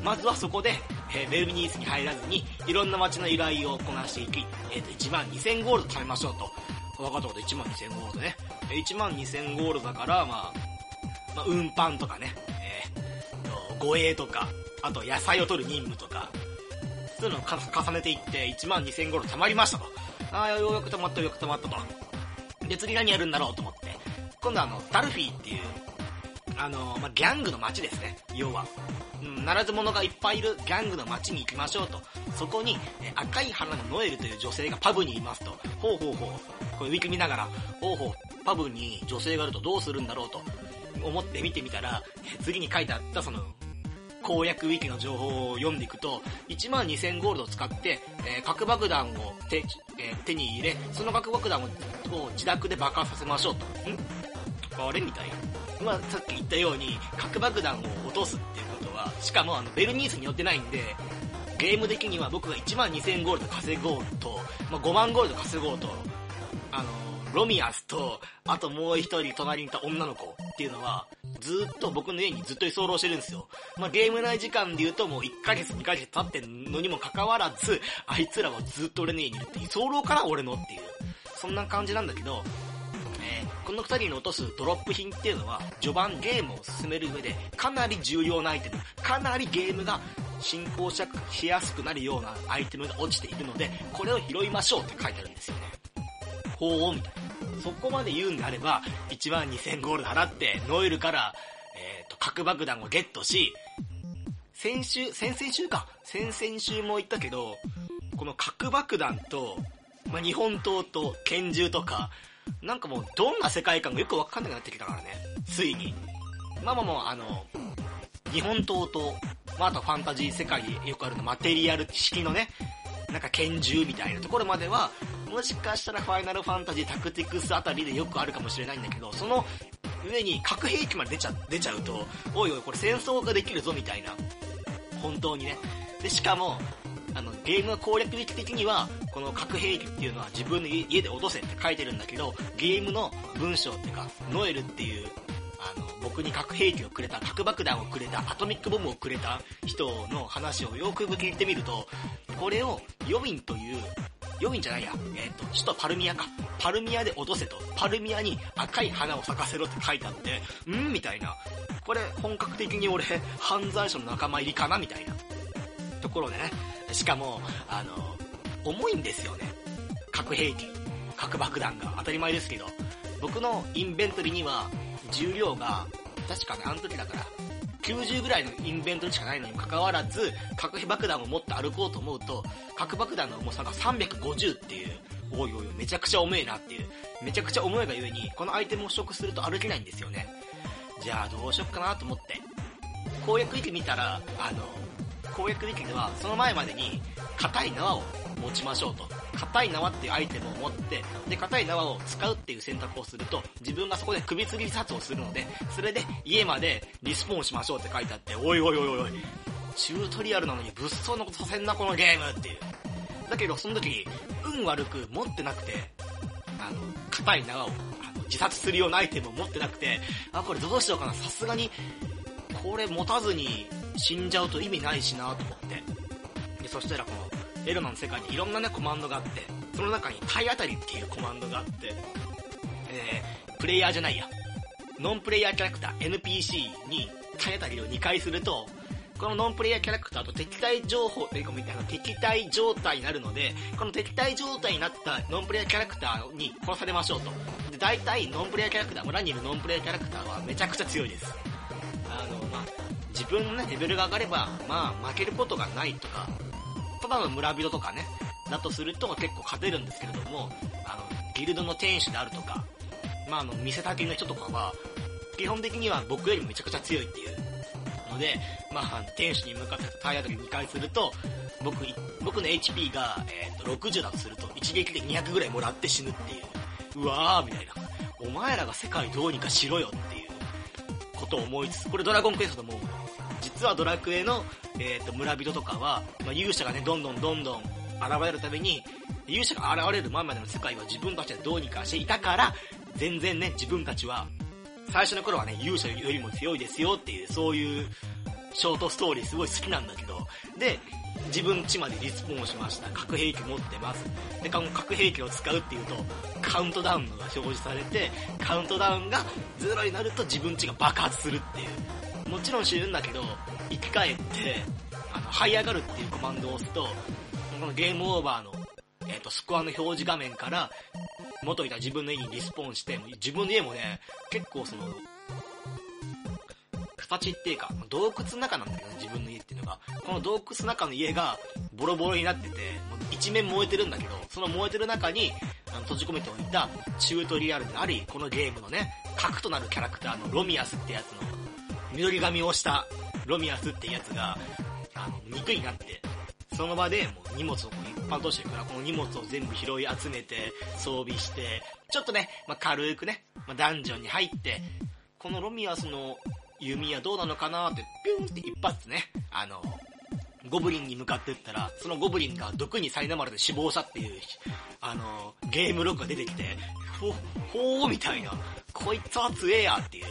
まずはそこで、えーベルニースに入らずに、いろんな街の依頼をこなしていき、えっ、と、1万2000ゴールド貯めましょうと。分かったこと1万2000ゴールドね。えー1万2000ゴールドだから、まあ、まあ、運搬とかね、えー、護衛とか、あと野菜を取る任務とか、そういうのを重ねていって、1万2000ゴールド貯まりましたと。ああ、ようやく貯まった、ようやく貯まったと。で、次何やるんだろうと思って、今度はあの、ダルフィーっていう、あの、まあ、ギャングの街ですね、要は。うん、ならず者がいっぱいいるギャングの街に行きましょうと。そこに、え赤い花のノエルという女性がパブにいますと。ほうほうほう。これウィキ見ながら、ほうほう、パブに女性があるとどうするんだろうと思って見てみたら、次に書いてあったその、攻略ウィキの情報を読んでいくと、1万2000ゴールドを使って、えー核爆弾を手,、えー手に入れ、その核爆弾をを自宅で爆発させましょうと。ん？あれ？みたいな。まあ、さっき言ったように、核爆弾を落とすっていうことは、しかもあの、ベルニースに寄ってないんで、ゲーム的には僕が1万2000ゴールド稼ごうと、まあ、5万ゴールド稼ごうと、あの、ロミアスと、あともう一人隣にいた女の子っていうのは、ずっと僕の家にずっと居候してるんですよ。まあ、ゲーム内時間で言うともう1ヶ月2ヶ月経ってんのにもかかわらず、あいつらはずっと俺の家にいるって、居候かな俺のっていう。そんな感じなんだけど、えーこの二人に落とすドロップ品っていうのは、序盤ゲームを進める上で、かなり重要なアイテム、かなりゲームが進行しやすくなるようなアイテムが落ちているので、これを拾いましょうって書いてあるんですよね。ほう、みたいな。そこまで言うんであれば、1万2000ゴールド払って、ノエルから、えっ、と、核爆弾をゲットし、先週、先々週か。先々週も言ったけど、この核爆弾と、まあ、日本刀と拳銃とか、なんかもうどんな世界観がよくわかんなくなってきたからね。ついに。まあまあまあ、あの、日本刀と、まああとファンタジー世界よくあるのマテリアル式のね、なんか拳銃みたいなところまでは、もしかしたらファイナルファンタジータクティクスあたりでよくあるかもしれないんだけど、その上に核兵器まで出ちゃ、出ちゃうと、おいおいこれ戦争ができるぞみたいな。本当にね。で、しかも、あの、ゲームの攻略劇的には、この核兵器っていうのは自分の家家で落とせって書いてるんだけど、ゲームの文章っていうか、ノエルっていう、あの、僕に核兵器をくれた、核爆弾をくれた、アトミックボムをくれた人の話をよく聞いてみると、これをヨミンという、ヨミンじゃないや、えっ、と、首都パルミアか。パルミアで落とせと。パルミアに赤い花を咲かせろって書いてあって、ん？みたいな。これ本格的に俺、犯罪者の仲間入りかな？みたいな。ところでね。しかも、あの、重いんですよね。核兵器。核爆弾が。当たり前ですけど。僕のインベントリには、重量が、確かね、あの時だから、90ぐらいのインベントリしかないのにもかかわらず、核爆弾を持って歩こうと思うと、核爆弾の重さが350っていう、おいおいめちゃくちゃ重いなっていう。めちゃくちゃ重いがゆえに、このアイテムを取得すると歩けないんですよね。じゃあどうしよっかなと思って。攻略域見たら、あの、攻略域ではその前までに硬い縄を持ちましょうと。硬い縄っていうアイテムを持って、で、硬い縄を使うっていう選択をすると、自分がそこで首吊り殺をするので、それで家までリスポーンしましょうって書いてあって、おいおいおいおい、チュートリアルなのに物騒なことさせんなこのゲームっていう。だけど、その時、運悪く持ってなくて、あの、硬い縄を、自殺するようなアイテムを持ってなくて、あ、これどうしようかな、さすがに、これ持たずに死んじゃうと意味ないしなと思って。で、そしたらこの、エルマの世界にいろんなね、コマンドがあって、その中に体当たりっていうコマンドがあって、えー、プレイヤーじゃないや。ノンプレイヤーキャラクター NPC に体当たりを2回すると、このノンプレイヤーキャラクターと敵対情報、え、ごめんなさい、敵対状態になるので、この敵対状態になったノンプレイヤーキャラクターに殺されましょうと。で、大体ノンプレイヤーキャラクター、村にいるノンプレイヤーキャラクターはめちゃくちゃ強いです。あの、まあ、自分のね、レベルが上がれば、まあ、負けることがないとか、ただの村人とかね、だとすると結構勝てるんですけれども、あの、ギルドの天使であるとか、まあ、あの、見せたきの人とかは、基本的には僕よりめちゃくちゃ強いっていうので、まあ、天使に向かって体当たり2回すると、僕、僕の HP が、えー、と60だとすると、一撃で200ぐらいもらって死ぬっていう。うわーみたいな。お前らが世界どうにかしろよっていうことを思いつつ、これドラゴンクエストでも、実はドラクエの、えー、と村人とかは、まあ、勇者がね、どんどんどんどん現れるために、勇者が現れる前までの世界は自分たちでどうにかしていたから、全然ね、自分たちは、最初の頃はね、勇者よりも強いですよっていう、そういうショートストーリーすごい好きなんだけど、で、自分家までリスポーンしました。核兵器持ってます。で、この核兵器を使うっていうと、カウントダウンが表示されて、カウントダウンが0になると自分家が爆発するっていう。もちろん死ぬんだけど、生き返って、あの、這い上がるっていうコマンドを押すと、このゲームオーバーの、えっ、ー、と、スコアの表示画面から、元いた自分の家にリスポーンして、自分の家もね、結構その、形っていうか、洞窟の中なんだけど、自分の家っていうのが。この洞窟の中の家がボロボロになってて、一面燃えてるんだけど、その燃えてる中に、あの閉じ込めておいたチュートリアルであり、このゲームのね、核となるキャラクターのロミアスってやつの、緑髪をしたロミアスってやつが、あの、肉になって、その場でもう荷物を一般としてるから、この荷物を全部拾い集めて、装備して、ちょっとね、まあ、軽くね、まあ、ダンジョンに入って、このロミアスの弓はどうなのかなって、ピュンって一発ね、あの、ゴブリンに向かってったら、そのゴブリンが毒に苛まれて死亡したっていう、あの、ゲームログが出てきて、ほ、ほーみたいな、こいつは強えやっていう。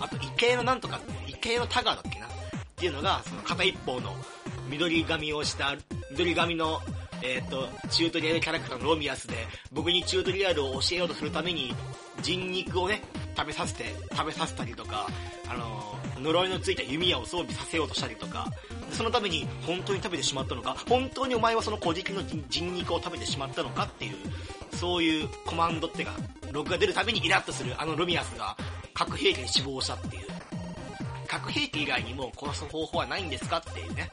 あと、異形のなんとかって、異形のタガーだっけな？っていうのが、その片一方の緑髪をした、緑髪の、えっ、ー、と、チュートリアルキャラクターのロミアスで、僕にチュートリアルを教えようとするために、人肉をね、食べさせて、食べさせたりとか、あの、呪いのついた弓矢を装備させようとしたりとか、そのために本当に食べてしまったのか、本当にお前はその古事記の人肉を食べてしまったのかっていう、そういうコマンドってか、ログが出るたびにイラッとするあのロミアスが核兵器に死亡したっていう。核兵器以外にも殺す方法はないんですかっていうね。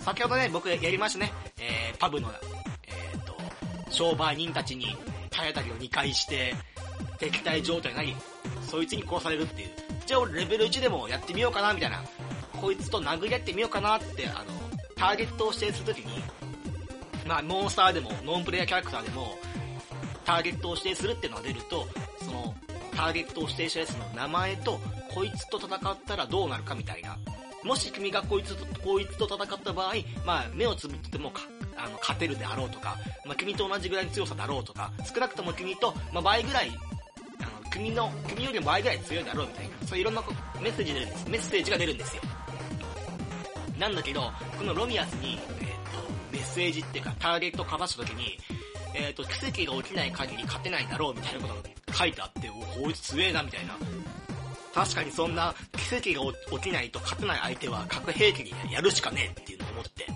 先ほどね、僕やりましたね。えー、パブの、えっ、ー、と、商売人たちに体当たりを2回して、敵対状態になり、そいつに殺されるっていう。じゃあ俺レベル1でもやってみようかな、みたいな。こいつと殴り合ってみようかなって、あの、ターゲットを指定するときに、まあ、モンスターでも、ノンプレイヤーキャラクターでも、ターゲットを指定するっていうのが出ると、その、ターゲットを指定したやつの名前と、こいつと戦ったらどうなるかみたいな。もし君がこいつと、こいつと戦った場合、まあ、目をつぶっててもかあの、勝てるであろうとか、まあ、君と同じぐらいの強さだろうとか、少なくとも君と、まあ、倍ぐらい君の、君よりも倍ぐらい強いだろうみたいな、そういういろんなメッセージ出るんです。メッセージが出るんですよ。なんだけど、このロミアスに、えっ、と、メッセージっていうか、ターゲットかざした時に、えっ、と、奇跡が起きない限り勝てないだろうみたいなことが書いてあって、お、こいつ強えなみたいな。確かにそんな奇跡が起きないと勝てない相手は核兵器にやるしかねえっていうのを思って。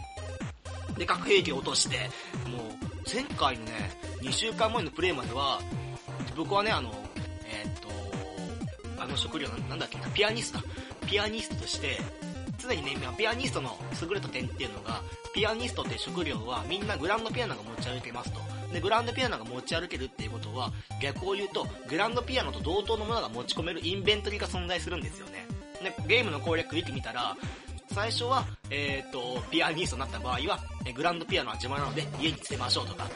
で、核兵器を落として、もう、前回のね、2週間前のプレイまでは、僕はね、あの、えー、っと、あの職業なんだっけな、ピアニストだピアニストとして、常にね、ピアニストの優れた点っていうのが、ピアニストって職業はみんなグランドピアノが持ち歩けますと。で、グランドピアノが持ち歩けるっていうことは、逆を言うと、グランドピアノと同等のものが持ち込めるインベントリーが存在するんですよね。で、ゲームの攻略ウィキ見たら、最初は、えっ、と、ピアニストになった場合は、グランドピアノは邪魔なので家に捨てましょうとか、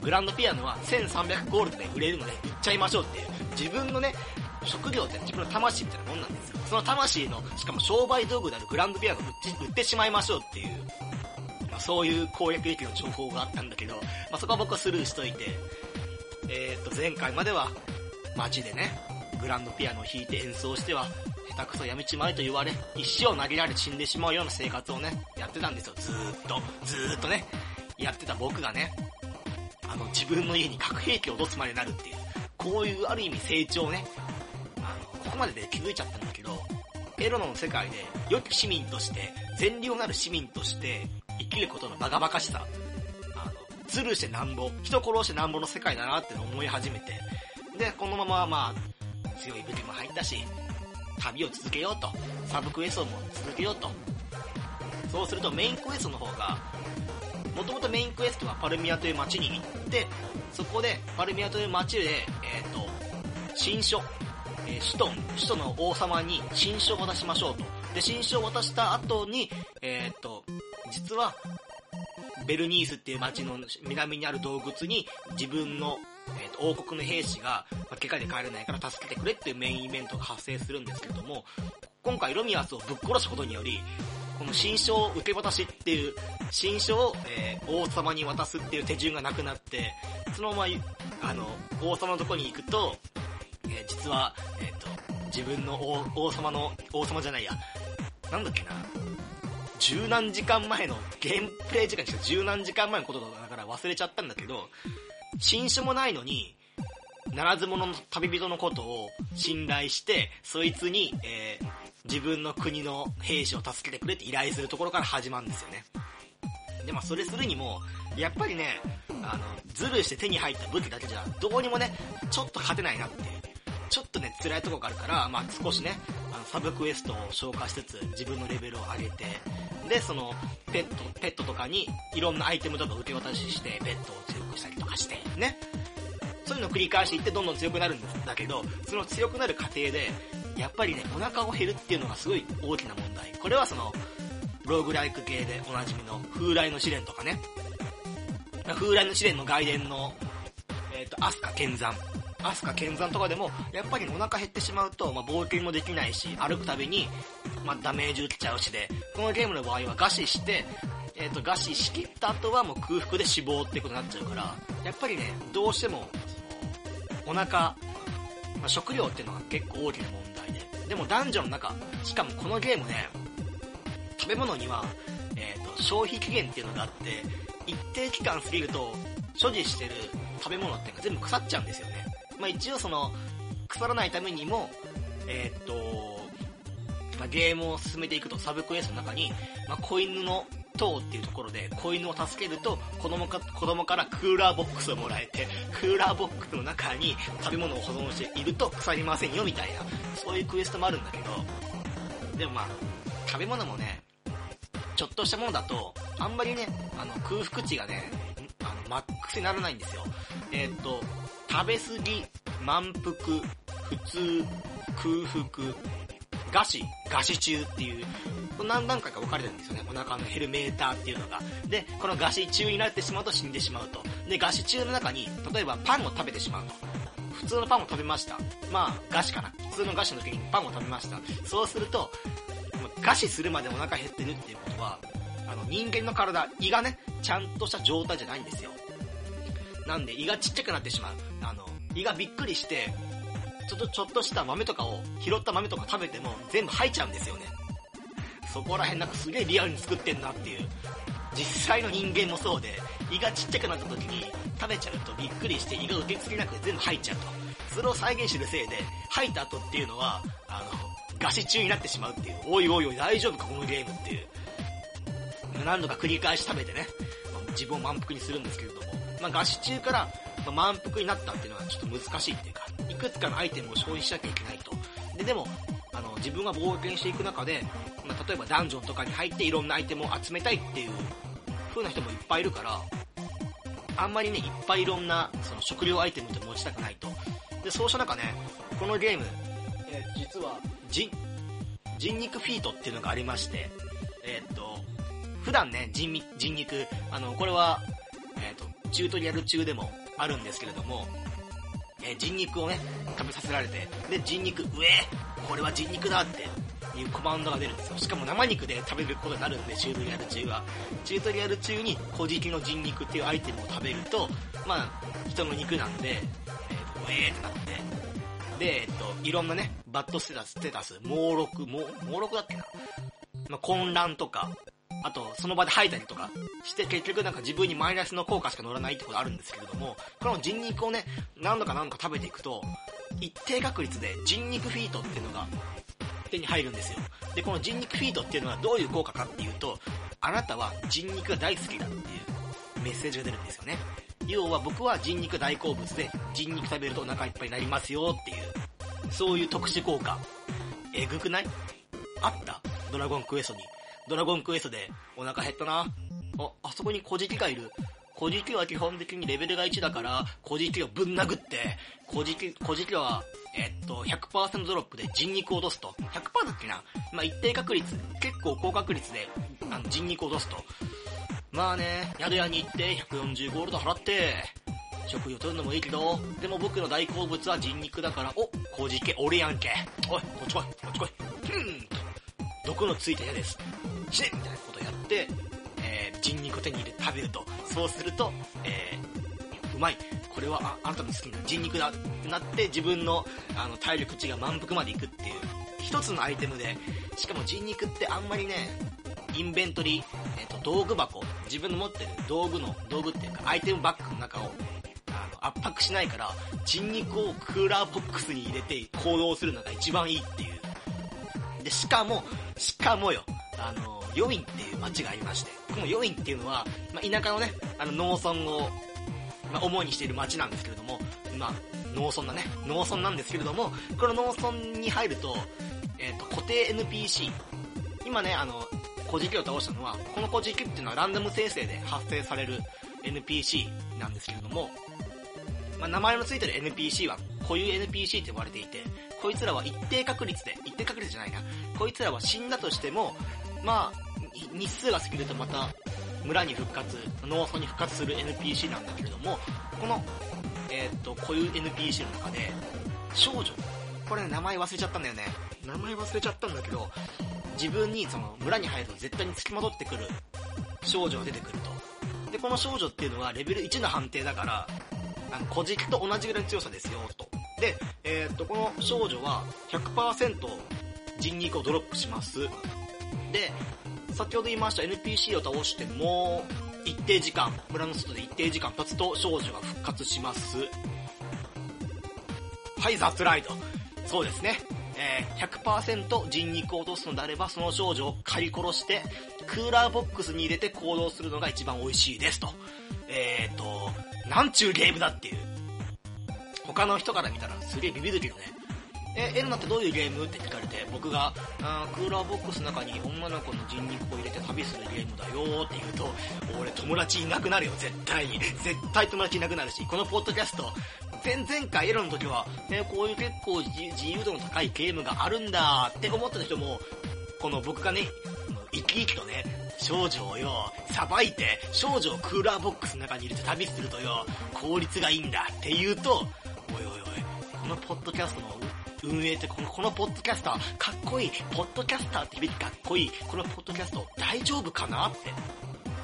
グランドピアノは1300ゴールドで売れるので売っちゃいましょうっていう、自分のね、職業って自分の魂ってもんなんですよ。その魂の、しかも商売道具であるグランドピアノを売ってしまいましょうっていう、まあ、そういう攻略劇の情報があったんだけど、まあ、そこは僕はスルーしといて、えー、っと、前回までは街でね、グランドピアノを弾いて演奏しては、下手くそやめちまえと言われ、石を投げられ死んでしまうような生活をね、やってたんですよ。ずーっと、ずーっとね、やってた僕がね、あの、自分の家に核兵器を落とすまでなるっていう、こういうある意味成長をね、ここまでで気づいちゃったんだけど、エロノの世界で良き市民として、善良なる市民として生きることのバカバカしさ、あの、ズルしてなんぼ、人殺してなんぼの世界だなって思い始めて、で、このまままあ、強い武器も入ったし、旅を続けようと、サブクエストも続けようと。そうするとメインクエストの方が、もともとメインクエストはパルミアという街に行って、そこでパルミアという街で、えっ、ー、と、新書、えー、首都、首都の王様に新書を渡しましょうと。で、新書を渡した後に、えっ、と、実は、ベルニースっていう街の南にある洞窟に自分の、えーと、王国の兵士が、まあ、怪我で帰れないから助けてくれっていうメインイベントが発生するんですけども、今回ロミアスをぶっ殺すことにより、この新書を受け渡しっていう、新書を、えー、王様に渡すっていう手順がなくなって、そのまま、あの、王様のとこに行くと、えー、実は、えっ、ー、と、自分の王様の、王様じゃないや、なんだっけな、十何時間前の、ゲームプレイ時間にしか十何時間前のことだから忘れちゃったんだけど、新種もないのに、ならず者の旅人のことを信頼して、そいつに、えー、自分の国の兵士を助けてくれって依頼するところから始まるんですよね。で、まあそれするにも、やっぱりね、あの、ズルして手に入った武器だけじゃ、どうにもね、ちょっと勝てないなって、ちょっとね、辛いとこがあるから、まあ少しね、あの、サブクエストを消化しつつ、自分のレベルを上げて、で、その、ペット、ペットとかに、いろんなアイテムとか受け渡しして、ペットを強くしたりとかして、ね。そういうのを繰り返していってどんどん強くなるんだけど、その強くなる過程で、やっぱりね、お腹を減るっていうのがすごい大きな問題。これはその、ローグライク系でおなじみの風来の試練とかね。風来の試練の外伝の、えっ、ー、と、アスカ剣山。アスカ剣山とかでも、やっぱりお腹減ってしまうと、まあ、冒険もできないし、歩くたびに、まあ、ダメージ受けちゃうしで、このゲームの場合は餓死して、えっ、ー、と、餓死しきった後はもう空腹で死亡ってことになっちゃうから、やっぱりね、どうしても、お腹、まあ、食料っていうのが結構大きな問題で。でもダンジョンの中、しかもこのゲームね、食べ物には、えっ、ー、と、消費期限っていうのがあって、一定期間過ぎると、所持してる食べ物っていうのが全部腐っちゃうんですよね。まあ一応その、腐らないためにも、えー、っと、まあ、ゲームを進めていくとサブクエストの中に、まあ、子犬の塔っていうところで子犬を助けると子供か子供からクーラーボックスをもらえてクーラーボックスの中に食べ物を保存していると腐りませんよみたいなそういうクエストもあるんだけどでもまあ食べ物もねちょっとしたものだとあんまりねあの空腹値がねあのマックスにならないんですよ。えー、っと食べ過ぎ、満腹、普通、空腹、餓死、餓死中っていう、何段階か分かれてるんですよね。お腹のヘルメーターっていうのが。で、この餓死中になってしまうと死んでしまうと。で、餓死中の中に、例えばパンを食べてしまうと。普通のパンを食べました。まあ、餓死かな。普通の餓死の時にパンを食べました。そうすると、餓死するまでお腹減ってるっていうことは、あの、人間の体、胃がね、ちゃんとした状態じゃないんですよ。なんで胃がちっちゃくなってしまう。あの、胃がびっくりして、ちょっと、ちょっとした豆とかを、拾った豆とか食べても全部吐いちゃうんですよね。そこら辺なんかすげえリアルに作ってんなっていう。実際の人間もそうで、胃がちっちゃくなった時に食べちゃうとびっくりして胃が受け付けなくて全部吐いちゃうと。それを再現してるせいで、吐いた後っていうのは、あの、餓死中になってしまうっていう。おいおいおい大丈夫かこのゲームっていう。何度か繰り返し食べてね、自分を満腹にするんですけれども。まあ、餓死中から、ま満腹になったっていうのはちょっと難しいっていうか、いくつかのアイテムを消費しなきゃいけないと。で、でも、あの、自分が冒険していく中で、まあ、例えばダンジョンとかに入っていろんなアイテムを集めたいっていう風な人もいっぱいいるから、あんまりね、いっぱいいろんな、その食料アイテムって持ちたくないと。で、そうした中ね、このゲーム、えー実は、人、人肉フィートっていうのがありまして、えーっと、普段ね、人人肉、あの、これは、チュートリアル中でもあるんですけれども、え人肉をね、食べさせられて、で、人肉、うえこれは人肉だっていうコマンドが出るんですよ。しかも生肉で食べることになるんで、チュートリアル中は。チュートリアル中に、小じきの人肉っていうアイテムを食べると、まあ、人の肉なんで、えーと、うえーってなって、で、えっと、いろんなね、バッドステータス、ステータス、猛録、猛、猛録だっけな。まあ、混乱とか、あと、その場で吐いたりとかして、結局なんか自分にマイナスの効果しか乗らないってことあるんですけれども、この人肉をね、何度か何度か食べていくと、一定確率で人肉フィートっていうのが手に入るんですよ。で、この人肉フィートっていうのはどういう効果かっていうと、あなたは人肉が大好きだっていうメッセージが出るんですよね。要は僕は人肉大好物で、人肉食べるとお腹いっぱいになりますよっていう、そういう特殊効果。えぐくない？あった？ドラゴンクエストに。ドラゴンクエストでお腹減ったな。あ、あそこに小じきがいる。小じきは基本的にレベルが1だから、小じきをぶん殴って、小じき、小じきは、えっと、100%ドロップで人肉を落とすと。100%だっけなまあ、一定確率、結構高確率で、あの、人肉を落とすと。まあね、宿屋に行って140ゴールド払って、食費を取るのもいいけど、でも僕の大好物は人肉だから、お、小じけ、俺やんけ。おい、こっち来い、こっち来い。うん毒のついた矢です。死ねみたいなことをやって、えー、人肉を手に入れて食べると。そうすると、えー、うまい。これはああなたの好きな人肉だってなって自分のあの体力値が満腹までいくっていう一つのアイテムでしかも人肉ってあんまりねインベントリー、えっと道具箱自分の持ってる道具の道具っていうかアイテムバッグの中をあの圧迫しないから人肉をクーラーボックスに入れて行動するのが一番いいっていうでしかもしかもよあのヨインっていう町がありましてこのヨインっていうのは、まあ、田舎のねあの農村をまあ、主にしている町なんですけれども、まあ、農村だね。農村なんですけれども、この農村に入ると、えっ、と、固定 NPC。今ね、あの、古事記を倒したのは、この古事記っていうのはランダム生成で発生される NPC なんですけれども、まあ、名前の付いてる NPC は固有 NPC って呼ばれていて、こいつらは一定確率で、一定確率じゃないな、こいつらは死んだとしても、まあ、日数が過ぎるとまた村に復活、農村に復活する NPC なんだけれども、この、えーっと、固有 NPC の中で、少女。これね、名前忘れちゃったんだよね。名前忘れちゃったんだけど、自分にその村に入ると絶対に付きまとってくる少女が出てくると。で、この少女っていうのはレベル1の判定だから、あの、古事記と同じぐらいの強さですよ、と。で、えーっと、この少女は100%人肉をドロップします。で、先ほど言いました NPC を倒しても一定時間、村の外で一定時間経つと少女が復活します。はい、ザツライト。そうですね。えー、100%人肉を落とすのであれば、その少女を狩り殺して、クーラーボックスに入れて行動するのが一番美味しいですと。えーと、なんちゅうゲームだっていう。他の人から見たらすげえビビるけどね。え、エルナってどういうゲームって聞かれて、僕が、あークーラーボックスの中に女の子の人肉を入れて旅するゲームだよって言うと、俺友達いなくなるよ、絶対に。絶対友達いなくなるし、このポッドキャスト、前々回エロの時は、えこういう結構自自由度の高いゲームがあるんだって思ってた人も、この僕がね、生き生きとね、少女をよ、さばいて、少女をクーラーボックスの中に入れて旅するとよ、効率がいいんだって言うと、おいおいおい、このポッドキャストの運営ってこの、このポッドキャスター、かっこいい、ポッドキャスターって響きかっこいい、このポッドキャスト大丈夫かなって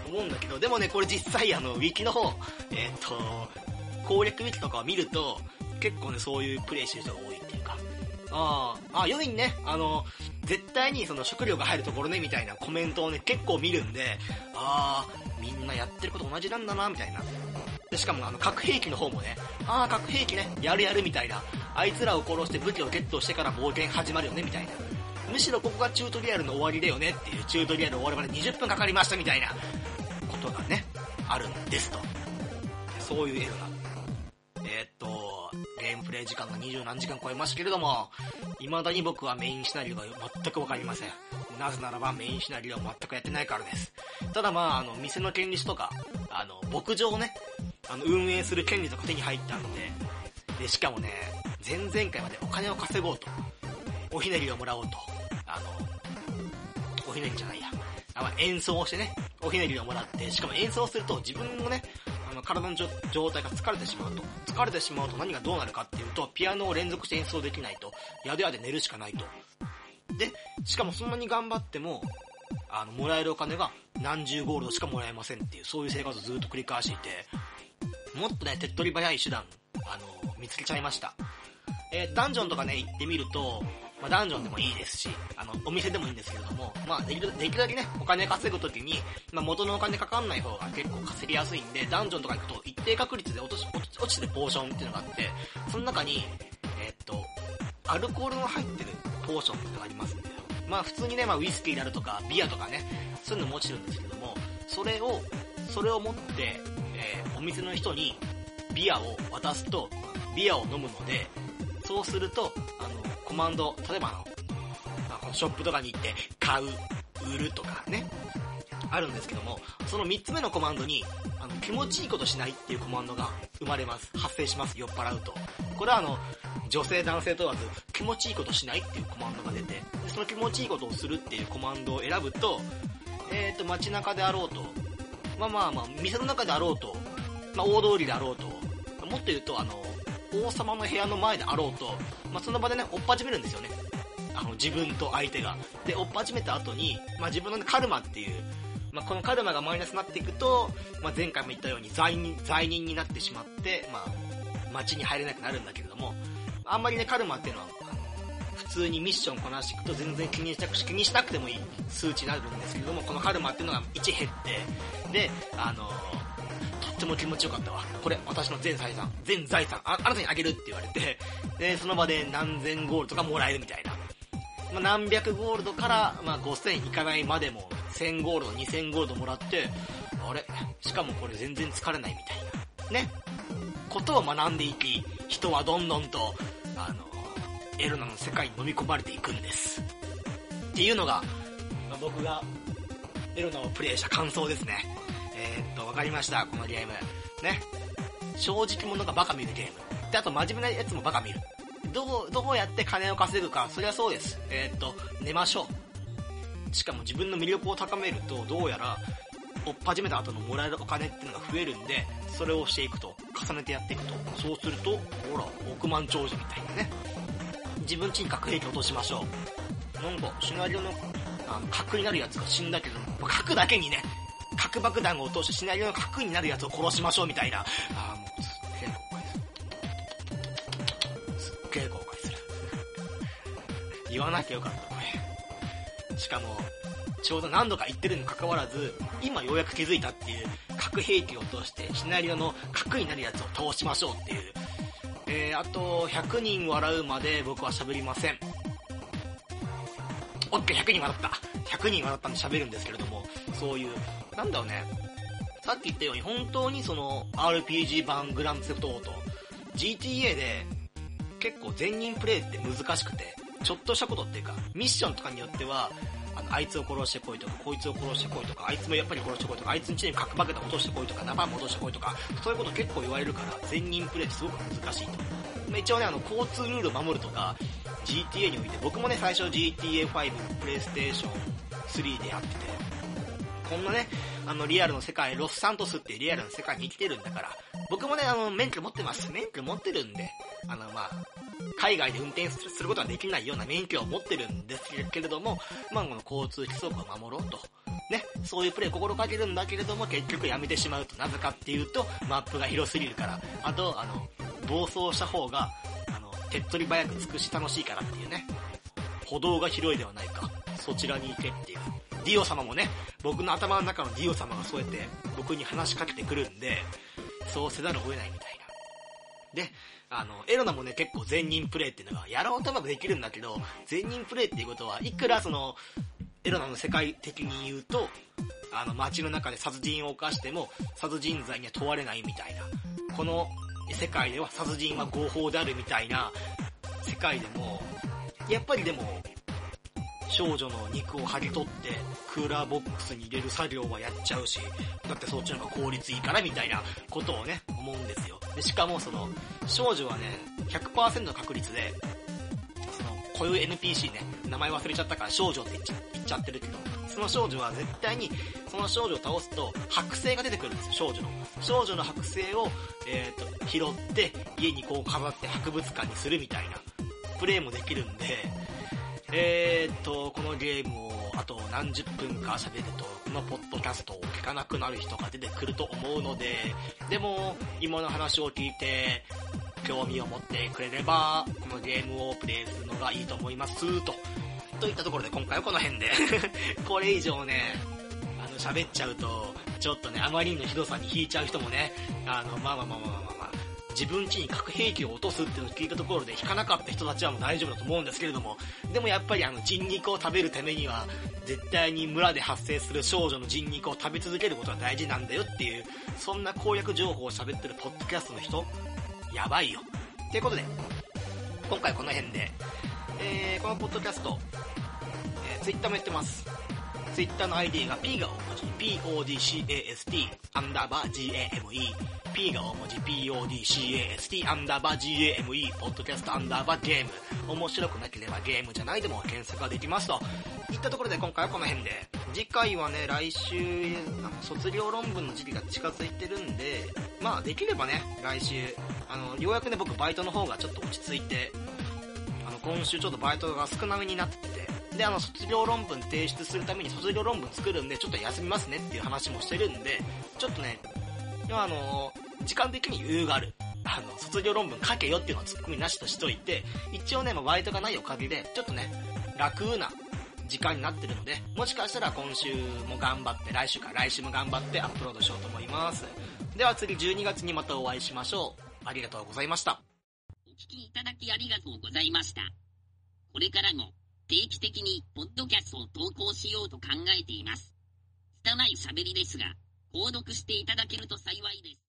思うんだけど、でもね、これ実際あの、ウィキの方、えーっと、攻略ウィキとかを見ると、結構ね、そういうプレイしてる人が多いっていうか、ああ、あ、良いね、あの、絶対にその食料が入るところね、みたいなコメントをね、結構見るんで、ああ、みんなやってること同じなんだな、みたいな。で、しかもあの、核兵器の方もね、ああ、核兵器ね、やるやるみたいな。あいつらを殺して武器をゲットしてから冒険始まるよね、みたいな。むしろここがチュートリアルの終わりだよねっていう、チュートリアル終わるまで20分かかりましたみたいなことがね、あるんですと。そういう映画。えーっと、ゲームプレイ時間が20何時間超えましたけれども、未だに僕はメインシナリオが全くわかりません。なぜならばメインシナリオを全くやってないからです。ただまあ、あの、店の権利書とか、あの、牧場をね、あの、運営する権利とか手に入ったんで、で、しかもね、前々回までお金を稼ごうと、おひねりをもらおうと、あの、おひねりじゃないや、あまあ、演奏をしてね、おひねりをもらって、しかも演奏すると自分のね、あの、体の状態が疲れてしまうと。疲れてしまうと何がどうなるかっていうと、ピアノを連続して演奏できないと、やでやで寝るしかないと。で、しかもそんなに頑張っても、あの、もらえるお金が何十ゴールドしかもらえませんっていう、そういう生活をずっと繰り返していて、もっとね、手っ取り早い手段、あの、見つけちゃいました。えー、ダンジョンとかね、行ってみると、まあ、ダンジョンでもいいですし、あの、お店でもいいんですけれども、まあ、できる、できるだけね、お金稼ぐときに、まあ、元のお金かかんない方が結構稼ぎやすいんで、ダンジョンとか行くと一定確率で落とし、落ちてるポーションっていうのがあって、その中に、えー、っと、アルコールの入ってるポーションってのがありますんで、まあ普通にね、まあウイスキーであるとか、ビアとかね、そういうのも落ちるんですけども、それを、それを持って、えー、お店の人にビアを渡すと、ビアを飲むので、そうすると、あの、コマンド、例えばあの、まあのショップとかに行って、買う、売るとかね、あるんですけども、その3つ目のコマンドに、あの、気持ちいいことしないっていうコマンドが生まれます。発生します。酔っ払うと。これはあの、女性男性問わず、気持ちいいことしないっていうコマンドが出て、その気持ちいいことをするっていうコマンドを選ぶと、えっ、ー、と、街中であろうと、まあまあまあ、店の中であろうと、まあ大通りであろうと、もっと言うと、あの、王様の部屋の前であろうと、まあその場でね、追っ始めるんですよね。あの、自分と相手が。で、追っ始めた後に、まあ自分の、ね、カルマっていう、まあ、このカルマがマイナスになっていくと、まあ、前回も言ったように罪人、罪人になってしまって、まあ、街に入れなくなるんだけれども、あんまりね、カルマっていうのは、普通にミッションこなしていくと全然気にしたく気にしなくてもいい数値になるんですけれども、このカルマっていうのが1減って、で、あのとっても気持ちよかったわ。これ、私の全財産、全財産、ああなたにあげるって言われて、で、その場で何千ゴールドかもらえるみたいな。まあ、何百ゴールドから、まあ、5000いかないまでも、1000ゴールド、2000ゴールドもらって、あれ？しかもこれ全然疲れないみたいな。ね。ことを学んでいき、人はどんどんと、あの、エルナの世界に飲み込まれていくんです。っていうのが、まあ、僕がエルナをプレイした感想ですね。えー、っと、わかりました、このゲーム。ね。正直者がバカ見るゲーム。で、あと真面目なやつもバカ見る。どう、どうやって金を稼ぐか、そりゃそうです。えー、っと、寝ましょう。しかも自分の魅力を高めると、どうやら、追っ始めた後のもらえるお金っていうのが増えるんで、それをしていくと、重ねてやっていくと、そうすると、ほら、億万長者みたいなね。自分ちに核兵器落としましょう。なんか、シナリオの、あの、核になるやつが死んだけど、核だけにね、核爆弾を落としてシナリオの核になるやつを殺しましょうみたいな。ああ、もう、すっげえ後悔する。すっげえ後悔する。言わなきゃよかった、これ。しかも、ちょうど何度か言ってるにもかかわらず、今ようやく気づいたっていう、核兵器を落として、シナリオの核になるやつを通しましょうっていう、えー、あと、100人笑うまで僕は喋りません。オッケー、100人笑った。100人笑ったんで喋るんですけれども、そういう、なんだろうね。さっき言ったように、本当にその、RPG 版グランツェフトオート、GTA で、結構全人プレイって難しくて、ちょっとしたことっていうか、ミッションとかによっては、あの、あいつを殺してこいとか、こいつを殺してこいとか、あいつもやっぱり殺してこいとか、あいつんちに核爆弾落としてこいとか、生戻してこいとか、そういうこと結構言われるから、全人プレイってすごく難しいと。一応ね、あの、交通ルールを守るとか、GTA において、僕もね、最初 GTA5、プレイステーション3でやってて、こんなね、あの、リアルの世界、ロスサントスっていうリアルの世界に生きてるんだから、僕もね、あの、免許持ってます。免許持ってるんで、あの、まあ、海外で運転することができないような免許を持ってるんですけれども、まあ、この交通規則を守ろうと。ね、そういうプレイ心がけるんだけれども、結局やめてしまうと。なぜかっていうと、マップが広すぎるから。あと、あの、暴走した方が、あの、手っ取り早く尽くし楽しいからっていうね。歩道が広いではないか。そちらに行けっていう。ディオ様もね、僕の頭の中のディオ様がそうやって僕に話しかけてくるんで、そうせざるを得ないみたいな。で、あの、エロナもね、結構全人プレイっていうのが、やろうともできるんだけど、全人プレイっていうことは、いくらその、エロナの世界的に言うと、あの、街の中で殺人を犯しても、殺人罪には問われないみたいな。この世界では殺人は合法であるみたいな世界でも、やっぱりでも、少女の肉を剥ぎ取ってクーラーボックスに入れる作業はやっちゃうし、だってそっちの方が効率いいからみたいなことをね、思うんですよ。でしかもその、少女はね、100%の確率で、その、こういう NPC ね、名前忘れちゃったから少女って言っちゃ言っちゃってるけど、その少女は絶対に、その少女を倒すと、剥製が出てくるんですよ、少女の。少女の剥製を、えっ、ー、と、拾って、家にこう飾って博物館にするみたいな、プレイもできるんで、えー、っと、このゲームをあと何十分か喋ると、このポッドキャストを聞かなくなる人が出てくると思うので、でも、今の話を聞いて、興味を持ってくれれば、このゲームをプレイするのがいいと思います、と。といったところで今回はこの辺で *laughs* これ以上ね、あの、喋っちゃうと、ちょっとね、あまりのひどさに引いちゃう人もね、あの、まあまあまあまあまあまあ、自分家に核兵器を落とすっていうのを聞いたところで引かなかった人たちはもう大丈夫だと思うんですけれども、でもやっぱりあの人肉を食べるためには、絶対に村で発生する少女の人肉を食べ続けることが大事なんだよっていう、そんな公約情報を喋ってるポッドキャストの人、やばいよ。ということで、今回この辺で、えー、このポッドキャスト、えー、ツイッターもやってます。ツイッターの ID が P が大文字、PODCAST、アンダーバー GAME、P が大文字、PODCAST、アンダーバー GAME、ポッドキャストアンダーバーゲーム。面白くなければゲームじゃないでも検索ができますと。いったところで今回はこの辺で。次回はね、来週、あの卒業論文の時期が近づいてるんで、まあできればね、来週、あの、ようやくね、僕バイトの方がちょっと落ち着いて、あの、今週ちょっとバイトが少なめになってて、で、あの、卒業論文提出するために卒業論文作るんで、ちょっと休みますねっていう話もしてるんで、ちょっとね、あの、時間的に余裕がある。あの、卒業論文書けよっていうのをツッコミなしとしといて、一応ね、まあ、バイトがないおかげで、ちょっとね、楽な時間になってるので、もしかしたら今週も頑張って、来週か来週も頑張ってアップロードしようと思います。では次12月にまたお会いしましょう。ありがとうございました。お聞きいただきありがとうございました。これからも定期的にポッドキャストを投稿しようと考えています。拙い喋りですが、購読していただけると幸いです。